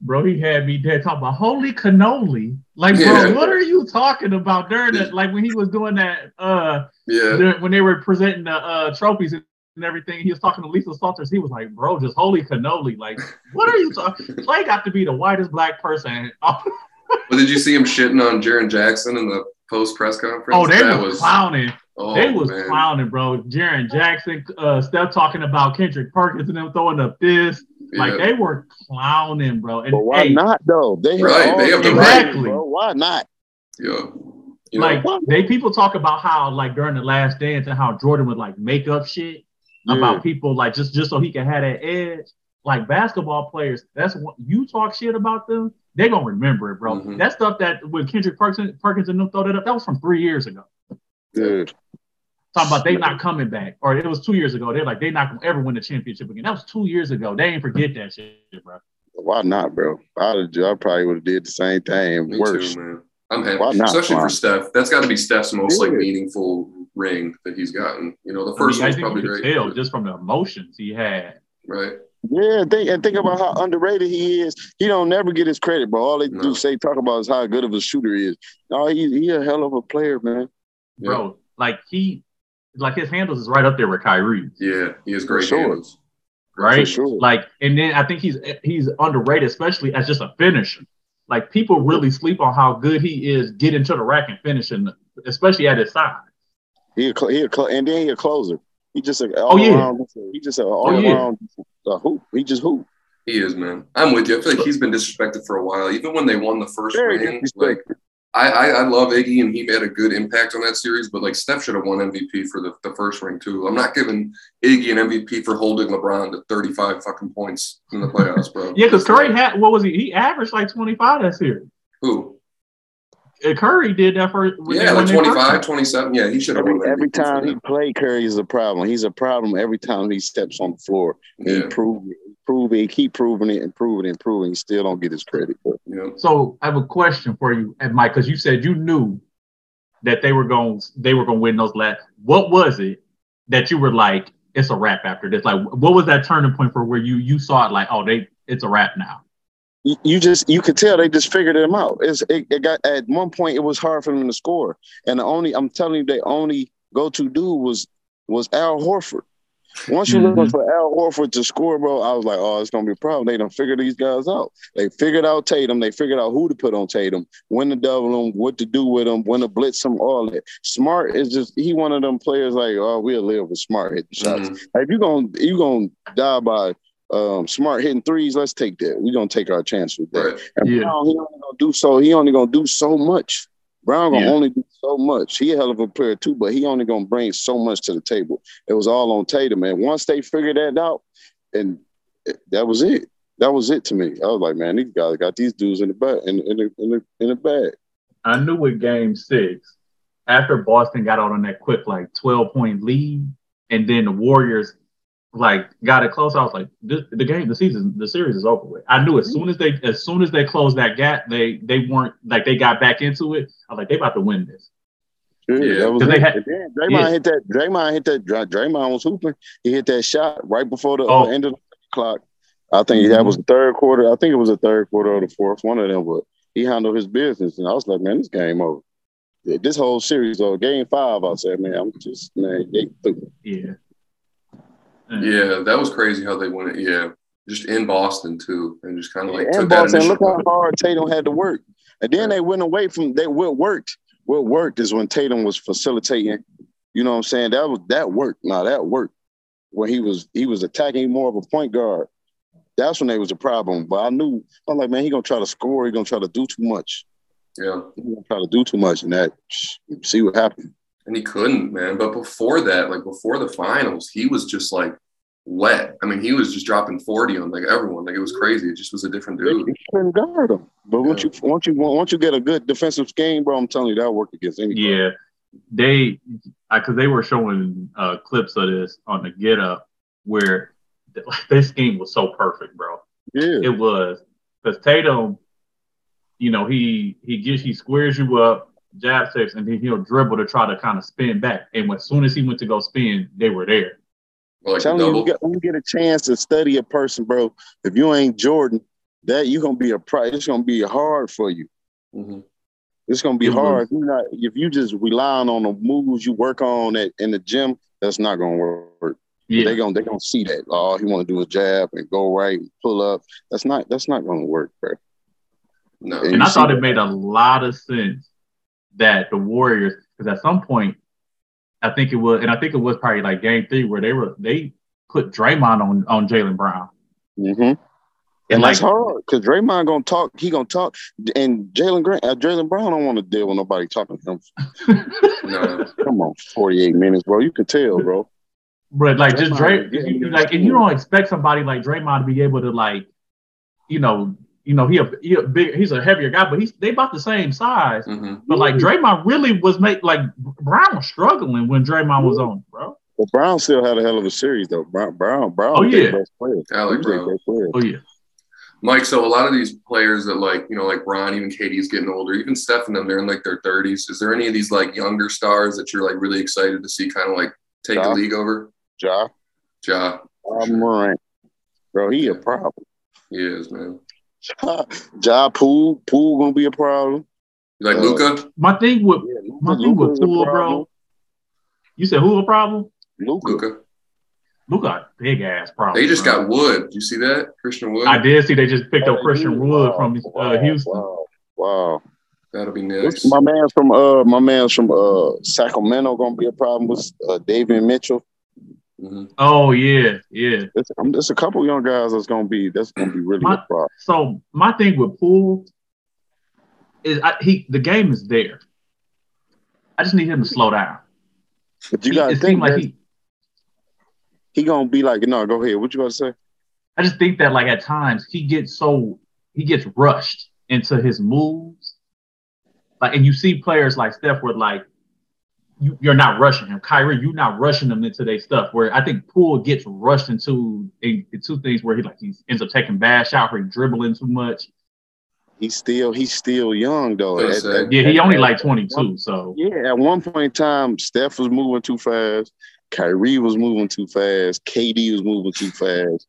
Bro, he had me dead talking about holy cannoli. Like, bro, Yeah. what are you talking about during that? Like when he was doing that, uh, yeah, during- when they were presenting the uh trophies and everything, he was talking to Lisa Salters. He was like, bro, just holy cannoli. Like, what are you talking? Clay got to be the whitest black person. But did you see him shitting on Jaren Jackson in the post press conference? oh they That was, clowning. Oh, they was man. clowning, bro. Jaren Jackson, uh, Steph talking about Kendrick Perkins and them throwing the fist. Like Yeah. they were clowning, bro. And But why hey, not though? They have Right, all they have the the right. right, bro. Why not? yeah. You know, like they people talk about how like during the last dance and how Jordan would like make up shit Yeah. about people like just just so he can have that edge. Like basketball players, that's what you talk shit about them, they gonna remember it, bro. Mhm. That stuff that when Kendrick Perkins, Perkins and them throw that up, that was from three years ago. Yeah. Talking about they not coming back, or it was two years ago. They're like they not gonna ever win the championship again. That was two years ago. They ain't forget that shit, bro. Why not, bro? I'd have, I probably would have did the same thing. me Worse. too, man. I'm happy, Why not, especially Juan? for Steph. That's got to be Steph's most like meaningful ring that he's gotten. You know, the I, first mean, I one's think probably you could great, tell but- just from the emotions he had. right? Yeah, think and think about how underrated he is. He don't never get his credit, bro. All they No. do say talk about is how good of a shooter he is. No, he he a hell of a player, man. Yeah. Bro, like he like his handles is right up there with Kyrie. Yeah, he has great sure. handles. right? For sure. Like, and then I think he's he's underrated, especially as just a finisher. Like people really sleep on how good he is getting to the rack and finishing, especially at his size. He a, cl- he a cl- and then he a closer. He just a Oh, yeah. around. He just a all Oh, yeah. around uh, hoop. He just hoop. He is, man. I'm with you. I feel like he's been disrespected for a while. Even when they won the first Very ring, like I, I, I love Iggy and he made a good impact on that series, but like Steph should have won MVP for the, the first ring too. I'm not giving Iggy an MVP for holding LeBron to 35 fucking points in the playoffs, bro. yeah, because Curry had what was he? He averaged like 25 that series. Who? Uh, Curry did that for Yeah, like 25, 27. Yeah, he should have Every, every time he that. play, Curry is a problem. He's a problem every time he steps on the floor. He Yeah, prove it, prove it, keep proving it, and proving it, and proving. He still don't get his credit. But yeah. So I have a question for you, and Mike, because you said you knew that they were going they were going to win those last. What was it that you were like, it's a wrap after this? Like, what was that turning point for where you you saw it like, oh, they it's a wrap now? You, just you could tell they just figured them out. It's, it, it got at one point it was hard for them to score, and the only I'm telling you, the only go to dude was was Al Horford. Once you Mhm. looking for Al Horford to score, bro, I was like, oh, it's gonna be a problem. They don't figure these guys out. They figured out Tatum. They figured out who to put on Tatum, when to double him, what to do with him, when to blitz him, all that. Smart is just he one of them players like, oh, we'll live with Smart hitting shots. Mhm. Like, if you gonna you gonna die by um, Smart hitting threes, let's take that. We're gonna take our chance with that. Right. And Yeah. Brown, he only gonna do so. He only gonna do so much. Brown gonna Yeah. only do so much. He a hell of a player too, but he only gonna bring so much to the table. It was all on Tatum, and once they figured that out, and that was it. That was it to me. I was like, man, these guys got these dudes in the bag, in, in the in the in the bag. I knew with Game Six, after Boston got out on that quick like 12 point lead, and then the Warriors like got it close. I was like, this, the game, the season, the series is over with. I knew as soon as they as soon as they closed that gap, they they weren't like they got back into it. I was like, they about to win this. Yeah, that was 'cause it. they had- And then Draymond yeah. hit that. Draymond hit that. Draymond was hooping. He hit that shot right before the Oh. end of the clock. I think that mm-hmm. was the third quarter. I think it was the third quarter or the fourth, one of them. But he handled his business, and I was like, man, this game over. This whole series, though, game five, I said, man, I'm just man, they through. Yeah. Mm-hmm. Yeah, that was crazy how they won it. Yeah, just in Boston too, and just kind of like and took that Boston, initial. look how hard Tatum had to work, and then they went away from. They what worked. What worked is when Tatum was facilitating. You know what I'm saying? That was that worked. Now that worked when he was he was attacking more of a point guard. That's when they was a problem. But I knew I'm like, man, he gonna try to score. He gonna try to do too much. Yeah, He gonna try to do too much, and that see what happened. and he couldn't, man. But before that, like before the finals, he was just like wet. I mean, he was just dropping forty on like everyone. Like it was crazy. It just was a different dude. You couldn't guard him. But once you once you once you get a good defensive scheme, bro, I'm telling you that'll work against anybody. Yeah, they because they were showing uh, clips of this on the Get Up where th- this scheme was so perfect, bro. Yeah. It was because Tatum, you know, he he gets he squares you up, jab steps, and then he'll dribble to try to kind of spin back. And as soon as he went to go spin, they were there. Or, like the telling you, you get, when you get a chance to study a person, bro, if you ain't Jordan, that you're gonna be a pri It's gonna be hard for you. Mhm. It's gonna be It was. hard. If you not if you just relying on the moves you work on at, in the gym, that's not gonna work. Yeah, They gonna they gonna see that. All he want to do is jab and go right and pull up. That's not that's not gonna work, bro. No, And and I thought see it made a lot of sense that the Warriors, because at some point, I think it was, and I think it was probably like Game Three where they were they put Draymond on on Jaylen Brown. Mm-hmm. And And like that's hard because Draymond gonna talk. He gonna talk, and Jalen Grant, uh, Jaylen Brown don't want to deal with nobody talking to him. no. Come on, forty eight minutes, bro. You can tell, bro. But like just Dray, Draymond, yeah, you- yeah, like, and you don't expect somebody like Draymond to be able to like, you know, you know, he a, he a big, he's a heavier guy, but he's they about the same size. hmm But like Draymond really was make like Brown was struggling when Draymond was on, bro. But Brown still had a hell of a series though. Brown, Brown, Brown. Oh, was their yeah. best player. I like He was their Brown. best player. Oh yeah, Mike, so a lot of these players that like, you know, like Bron, even KD's getting older, even Steph and them, they're in like their 30s. Is there any of these like younger stars that you're like really excited to see kind of like take Ja. the league over? Ja, Ja, Ja right. bro, he a problem. he is, man. Ja, ja Pool, Poole gonna be a problem. You like Uh, Luka? my thing with Yeah, Luka, my thing with Luka's a Poole, problem. bro. You said who a problem? Luka. Luca. Luka, big ass problem. They just bro. got Wood. You see that? Christian Wood? I did see they just picked up Christian Wood Wow, from uh, wow, Houston. Wow, wow. That'll be What's nice. My man's from uh, my man's from uh Sacramento gonna be a problem with uh, Davion Mitchell. Mhm. Oh yeah, yeah. There's, um, there's a couple young guys that's gonna be that's gonna be really My- a problem. So my thing with Poole is I, he the game is there. I just need him to slow down. But you He- gotta it think like that he. he gonna be like, no, go ahead. What you about to say? I just think that like at times he gets so he gets rushed into his moves, like and you see players like Steph where like you, you're not rushing him. Kyrie, you're not rushing them into their stuff. Where I think Poole gets rushed into into things where he like he ends up taking bad shots or he dribbling too much. He's still he's still young though. At- at- Yeah, he only at- like 22, so Yeah, at one point in time, Steph was moving too fast. Kyrie was moving too fast. KD was moving too fast.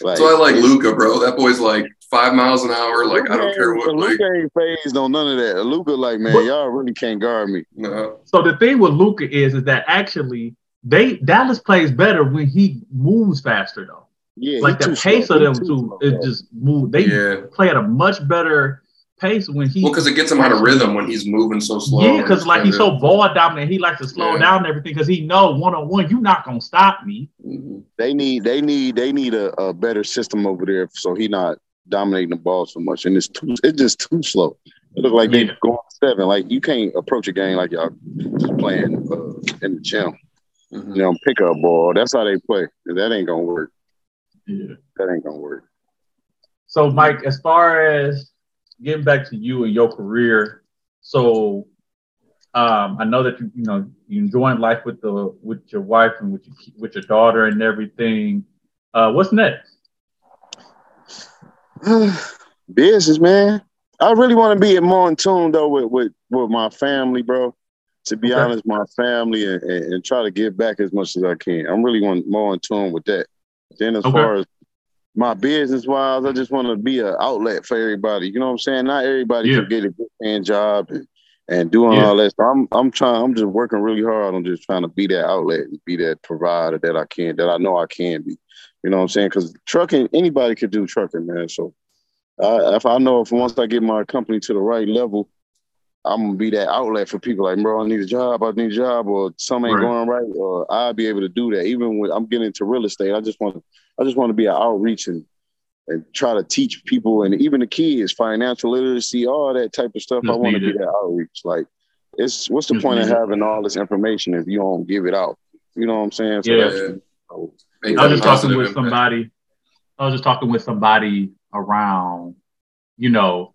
Like, So I like Luka, bro. That boy's like five miles an hour. Like I don't care what. Like, Luka ain't phased on none of that. Luka, like, man, But- y'all really can't guard me. no. So the thing with Luka is, is that actually they Dallas plays better when he moves faster though. Yeah, Like the pace slow. of them too two is just move. They Yeah. play at a much better pace when he. Well, because it gets him out of rhythm when he's moving so slow. yeah, because like he's so ball dominant, he likes to slow Yeah. down and everything because he know one on one you're not gonna stop me. Mhm. They need they need they need a, a better system over there so he not dominating the ball so much. And it's too it's just too slow. It look like they Yeah. going seven. Like you can't approach a game like y'all just playing uh, in the gym. Mhm. You know, pick up ball. That's how they play. And that ain't gonna work. Yeah. That ain't gonna work. So Mike, as far as getting back to you and your career, so um, I know that you you know you enjoying life with the with your wife and with your with your daughter and everything. Uh, what's next? Business, man. I really want to be more in tune though with with, with my family, bro. To be Okay. honest, my family and, and, and try to give back as much as I can. I'm really want more in tune with that. Then as Okay. far as my business wise, I just want to be an outlet for everybody. You know what I'm saying? Not everybody Yeah. can get a good paying job and, and doing Yeah. all that. So I'm I'm trying. I'm just working really hard on just trying to be that outlet and be that provider that I can, that I know I can be. You know what I'm saying? Because trucking, anybody could do trucking, man. So uh, if I know if once I get my company to the right level, I'm gonna be that outlet for people. Like, bro, I need a job. I need a job, or something ain't Right. going right, or I'll be able to do that. Even when I'm getting into real estate, I just want to, I just want to be an outreach and and try to teach people and even the kids financial literacy, all that type of stuff. I want to be that outreach. Like, it's what's the Just point of it. having all this information if you don't give it out? You know what I'm saying? So Yeah. I was just talking with impact. somebody. I was just talking with somebody around. You know,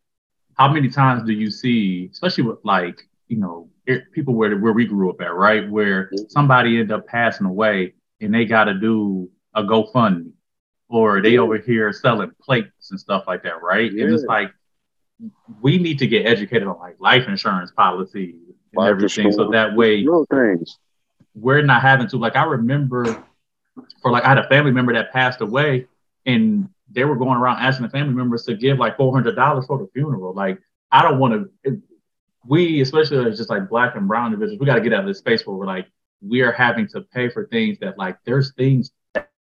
how many times do you see, especially with like you know it- people where where we grew up at, right? Where Mhm. somebody ended up passing away and they got to do a GoFundMe, or they Yeah. over here selling plates and stuff like that, right? And it's like we need to get educated on like life insurance policies and Life everything, so that way things. we're not having to like I remember for like I had a family member that passed away and they were going around asking the family members to give like four hundred dollars for the funeral. Like I don't want to we especially as just like black and brown individuals, we gotta get out of this space where we're like we are having to pay for things that like there's things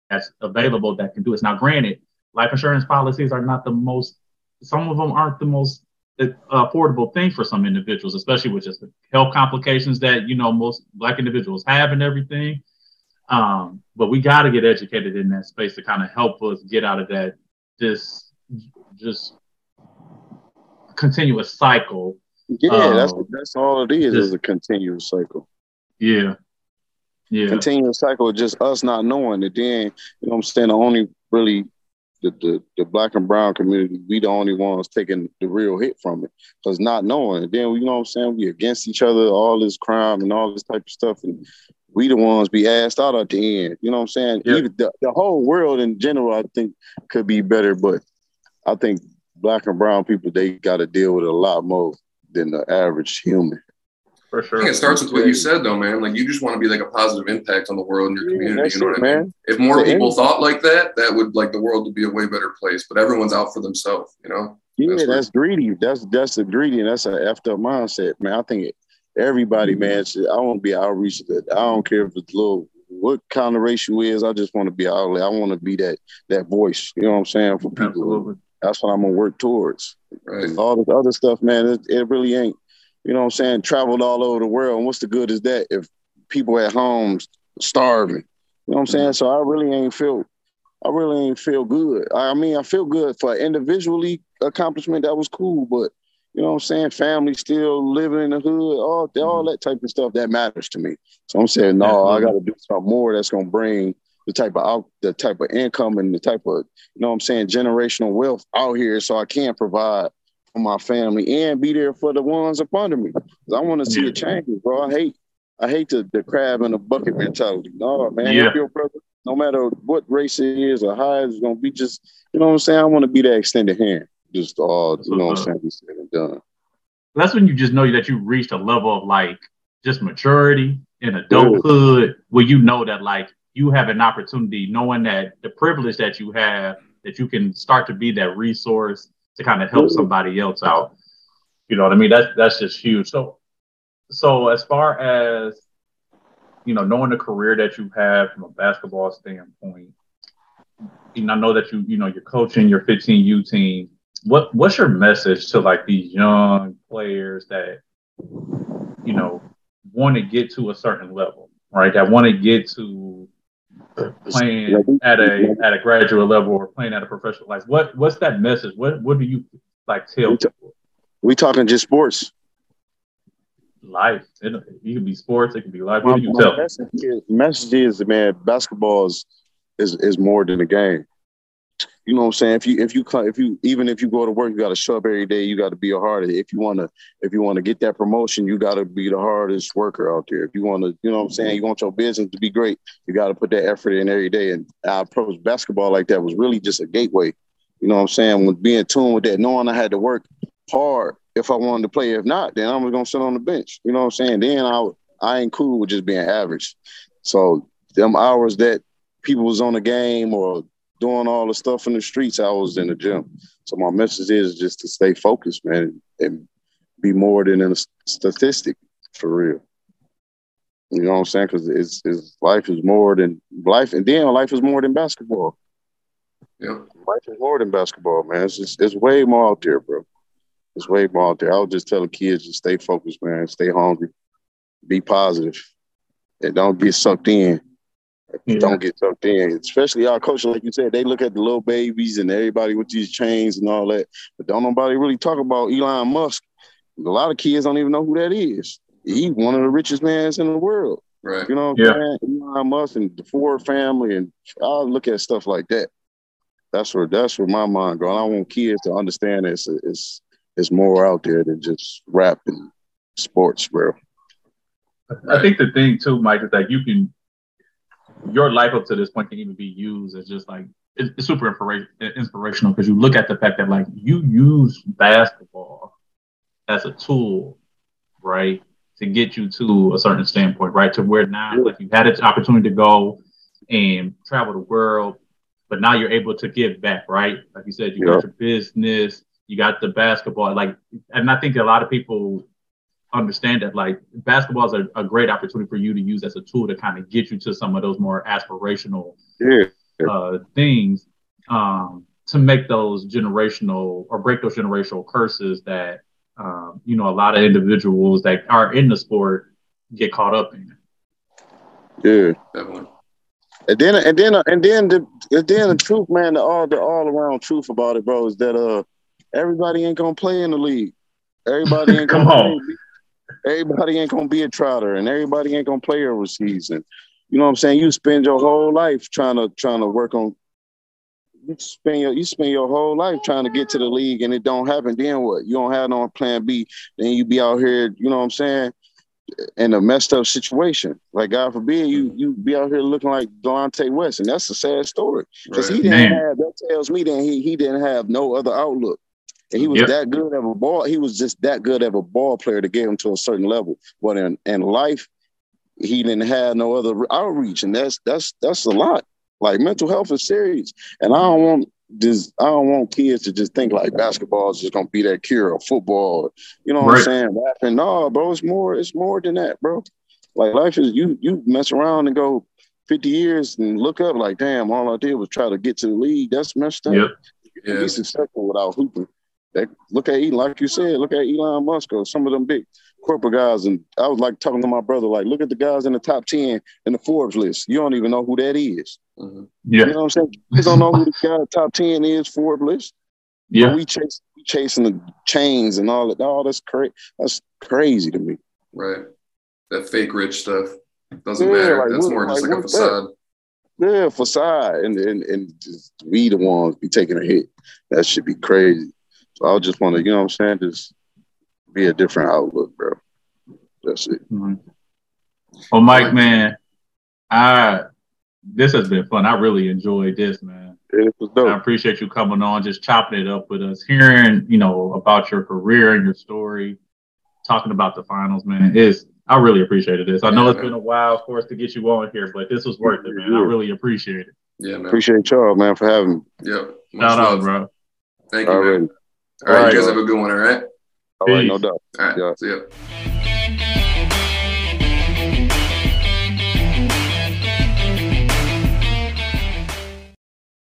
that's available that can do this. Now granted, life insurance policies are not the most some of them aren't the most uh, affordable thing for some individuals, especially with just the health complications that you know most black individuals have and everything. Um, but we got to get educated in that space to kind of help us get out of that this just continuous cycle. Yeah, that's Um, that's all it is. just- is a continuous cycle. Yeah, yeah, continuous cycle of just us not knowing it. Then, you know what I'm saying? The only really the, the, the black and brown community, we the only ones taking the real hit from it. Because not knowing it. Then you know what I'm saying? We against each other, all this crime and all this type of stuff. And we the ones be asked out at the end. You know what I'm saying? Yeah. Even the, the whole world in general, I think could be better, but I think black and brown people, they gotta deal with it a lot more than the average human. for I sure. think it starts with what you said, though, man. Like you just want to be like a positive impact on the world and your community. that's You know it, what I mean? man. If more So people thought like that, that would like the world would be a way better place. But everyone's out for themselves, you know. Yeah, That's that's, greedy. That's that's the greedy, and that's an effed up mindset, man. I think it, everybody, man. Should, I want to be an outreach. That I don't care if it's little what kind of race you is. I just want to be an outlet. I want to be that that voice. You know what I'm saying for people. Absolutely. That's what I'm gonna work towards. Right. All this other stuff, man. It, it really ain't. You know what I'm saying? Traveled all over the world, and what's the good is that if people at home starving? You know what I'm saying? So I really ain't feel I really ain't feel good. I mean, I feel good for individually accomplishment. That was cool, but you know what I'm saying? Family still living in the hood, all all mm-hmm. that type of stuff that matters to me. So I'm saying, no, I got to do something more that's gonna bring the type of out, the type of income and the type of you know what I'm saying generational wealth out here, so I can provide for my family and be there for the ones up under me. I want to see yeah. a change, bro. I hate I hate the, the crab in the bucket mentality. No, man, yeah. your brother, no matter what race it is or how it's gonna be, just you know what I'm saying. I want to be that extended hand. Just all you know what I'm uh-huh. saying. Be said and done. That's when you just know that you reached a level of like just maturity in adulthood, yeah. where you know that like you have an opportunity, knowing that the privilege that you have, that you can start to be that resource to kind of help somebody else out. You know what I mean? That's that's just huge. So so as far as you know, knowing the career that you have from a basketball standpoint, and I know that you you know you're coaching your 15U team. What what's your message to like these young players that you know want to get to a certain level, right? That want to get to playing at a at a graduate level or playing at a professional level. What what's that message? What what do you like tell we, t- we talking just sports? Life. It, it can be sports. It can be life. What do you tell? Message is, message is, man, basketball is, is is more than a game you know what I'm saying? If you if you if you even if you go to work, you got to show up every day. You got to be a hard. If you want to if you want to get that promotion, you got to be the hardest worker out there. If you want to, you know what I'm saying? You want your business to be great, you got to put that effort in every day. And I approached basketball like that was really just a gateway. You know what I'm saying? With being tuned with that, knowing I had to work hard if I wanted to play. If not, then I'm gonna sit on the bench. You know what I'm saying? Then I I ain't cool with just being average. So them hours that people was on the game or doing all the stuff in the streets, I was in the gym. So my message is just to stay focused, man, and be more than a statistic for real. You know what I'm saying? Because it's, it's life is more than life, and then life is more than basketball. Yeah, life is more than basketball, man. It's just, it's way more out there, bro. It's way more out there. I would just tell the kids to stay focused, man. Stay hungry, be positive, and don't get sucked in yeah. don't get sucked in. Especially our coach, like you said, they look at the little babies and everybody with these chains and all that, but don't nobody really talk about Elon Musk. A lot of kids don't even know who that is. He's one of the richest mans in the world. Right. You know what I'm yeah. saying? Elon Musk and the Ford family, and I look at stuff like that. That's where that's where my mind goes. I want kids to understand it's it's it's more out there than just rap and sports, bro. I think the thing too, Mike, is that you can your life up to this point can even be used as just like it's, super inspirational because you look at the fact that like you use basketball as a tool, right, to get you to a certain standpoint, right, to where now like you had an opportunity to go and travel the world, but now you're able to give back, right? Like you said, you got your business, you got the basketball, like, and I think a lot of people understand that like basketball is a, a, great opportunity for you to use as a tool to kind of get you to some of those more aspirational yeah. uh, things um, to make those generational or break those generational curses that um, you know a lot of individuals that are in the sport get caught up in. Yeah. And then and then and then the and then the truth, man, the all the all around truth about it, bro, is that uh everybody ain't gonna play in the league. Everybody ain't Come on everybody ain't gonna be a trotter and everybody ain't gonna play overseas. And you know what I'm saying? You spend your whole life trying to trying to work on you spend your you spend your whole life trying to get to the league and it don't happen. Then what? You don't have no plan B. Then you be out here, you know what I'm saying? In a messed up situation. Like God forbid you you be out here looking like Delonte West. And that's a sad story. Because right. he didn't Man. have that tells me that he he didn't have no other outlook. And he was yep. that good of a ball. He was just that good of a ball player to get him to a certain level. But in, in life, he didn't have no other outreach, and that's that's that's a lot. Like mental health is serious, and I don't want just I don't want kids to just think like basketball is just gonna be that cure or football. You know what right. I'm saying? Laughing, no, bro, it's more it's more than that, bro. Like life is you you mess around and go 50 years and look up like, damn, all I did was try to get to the league. That's messed up. Yep. You can yeah. be successful without hooping. That, look at like you said, look at Elon Musk or some of them big corporate guys. And I was like talking to my brother, like, look at the guys in the top 10 in the Forbes list. You don't even know who that is. Mm-hmm. Yeah. You know what I'm saying? You don't know who the guy top 10 is Forbes list. Yeah. But we chase we chasing the chains and all that. All that's crazy. That's crazy to me. Right. That fake rich stuff. Doesn't yeah, matter. Like, that's what, more just like, like a facade. That? Yeah, facade. And and and just we the ones be taking a hit. That should be crazy. So I just want to, you know what I'm saying, just be a different outlook, bro. That's it. Mm-hmm. Well, Mike, man, I this has been fun. I really enjoyed this, man. It was dope. I appreciate you coming on, just chopping it up with us, hearing, you know, about your career and your story, talking about the finals, man. Is I really appreciated this. I know yeah, it's man. been a while, of course, to get you on here, but this was worth it, man. I really appreciate it. Yeah, man. Appreciate y'all, man, for having me. Yep. Shout out, bro. Thank you, man. All right, all right you guys have a good one, all right? All right, no doubt. All right, yeah. see ya.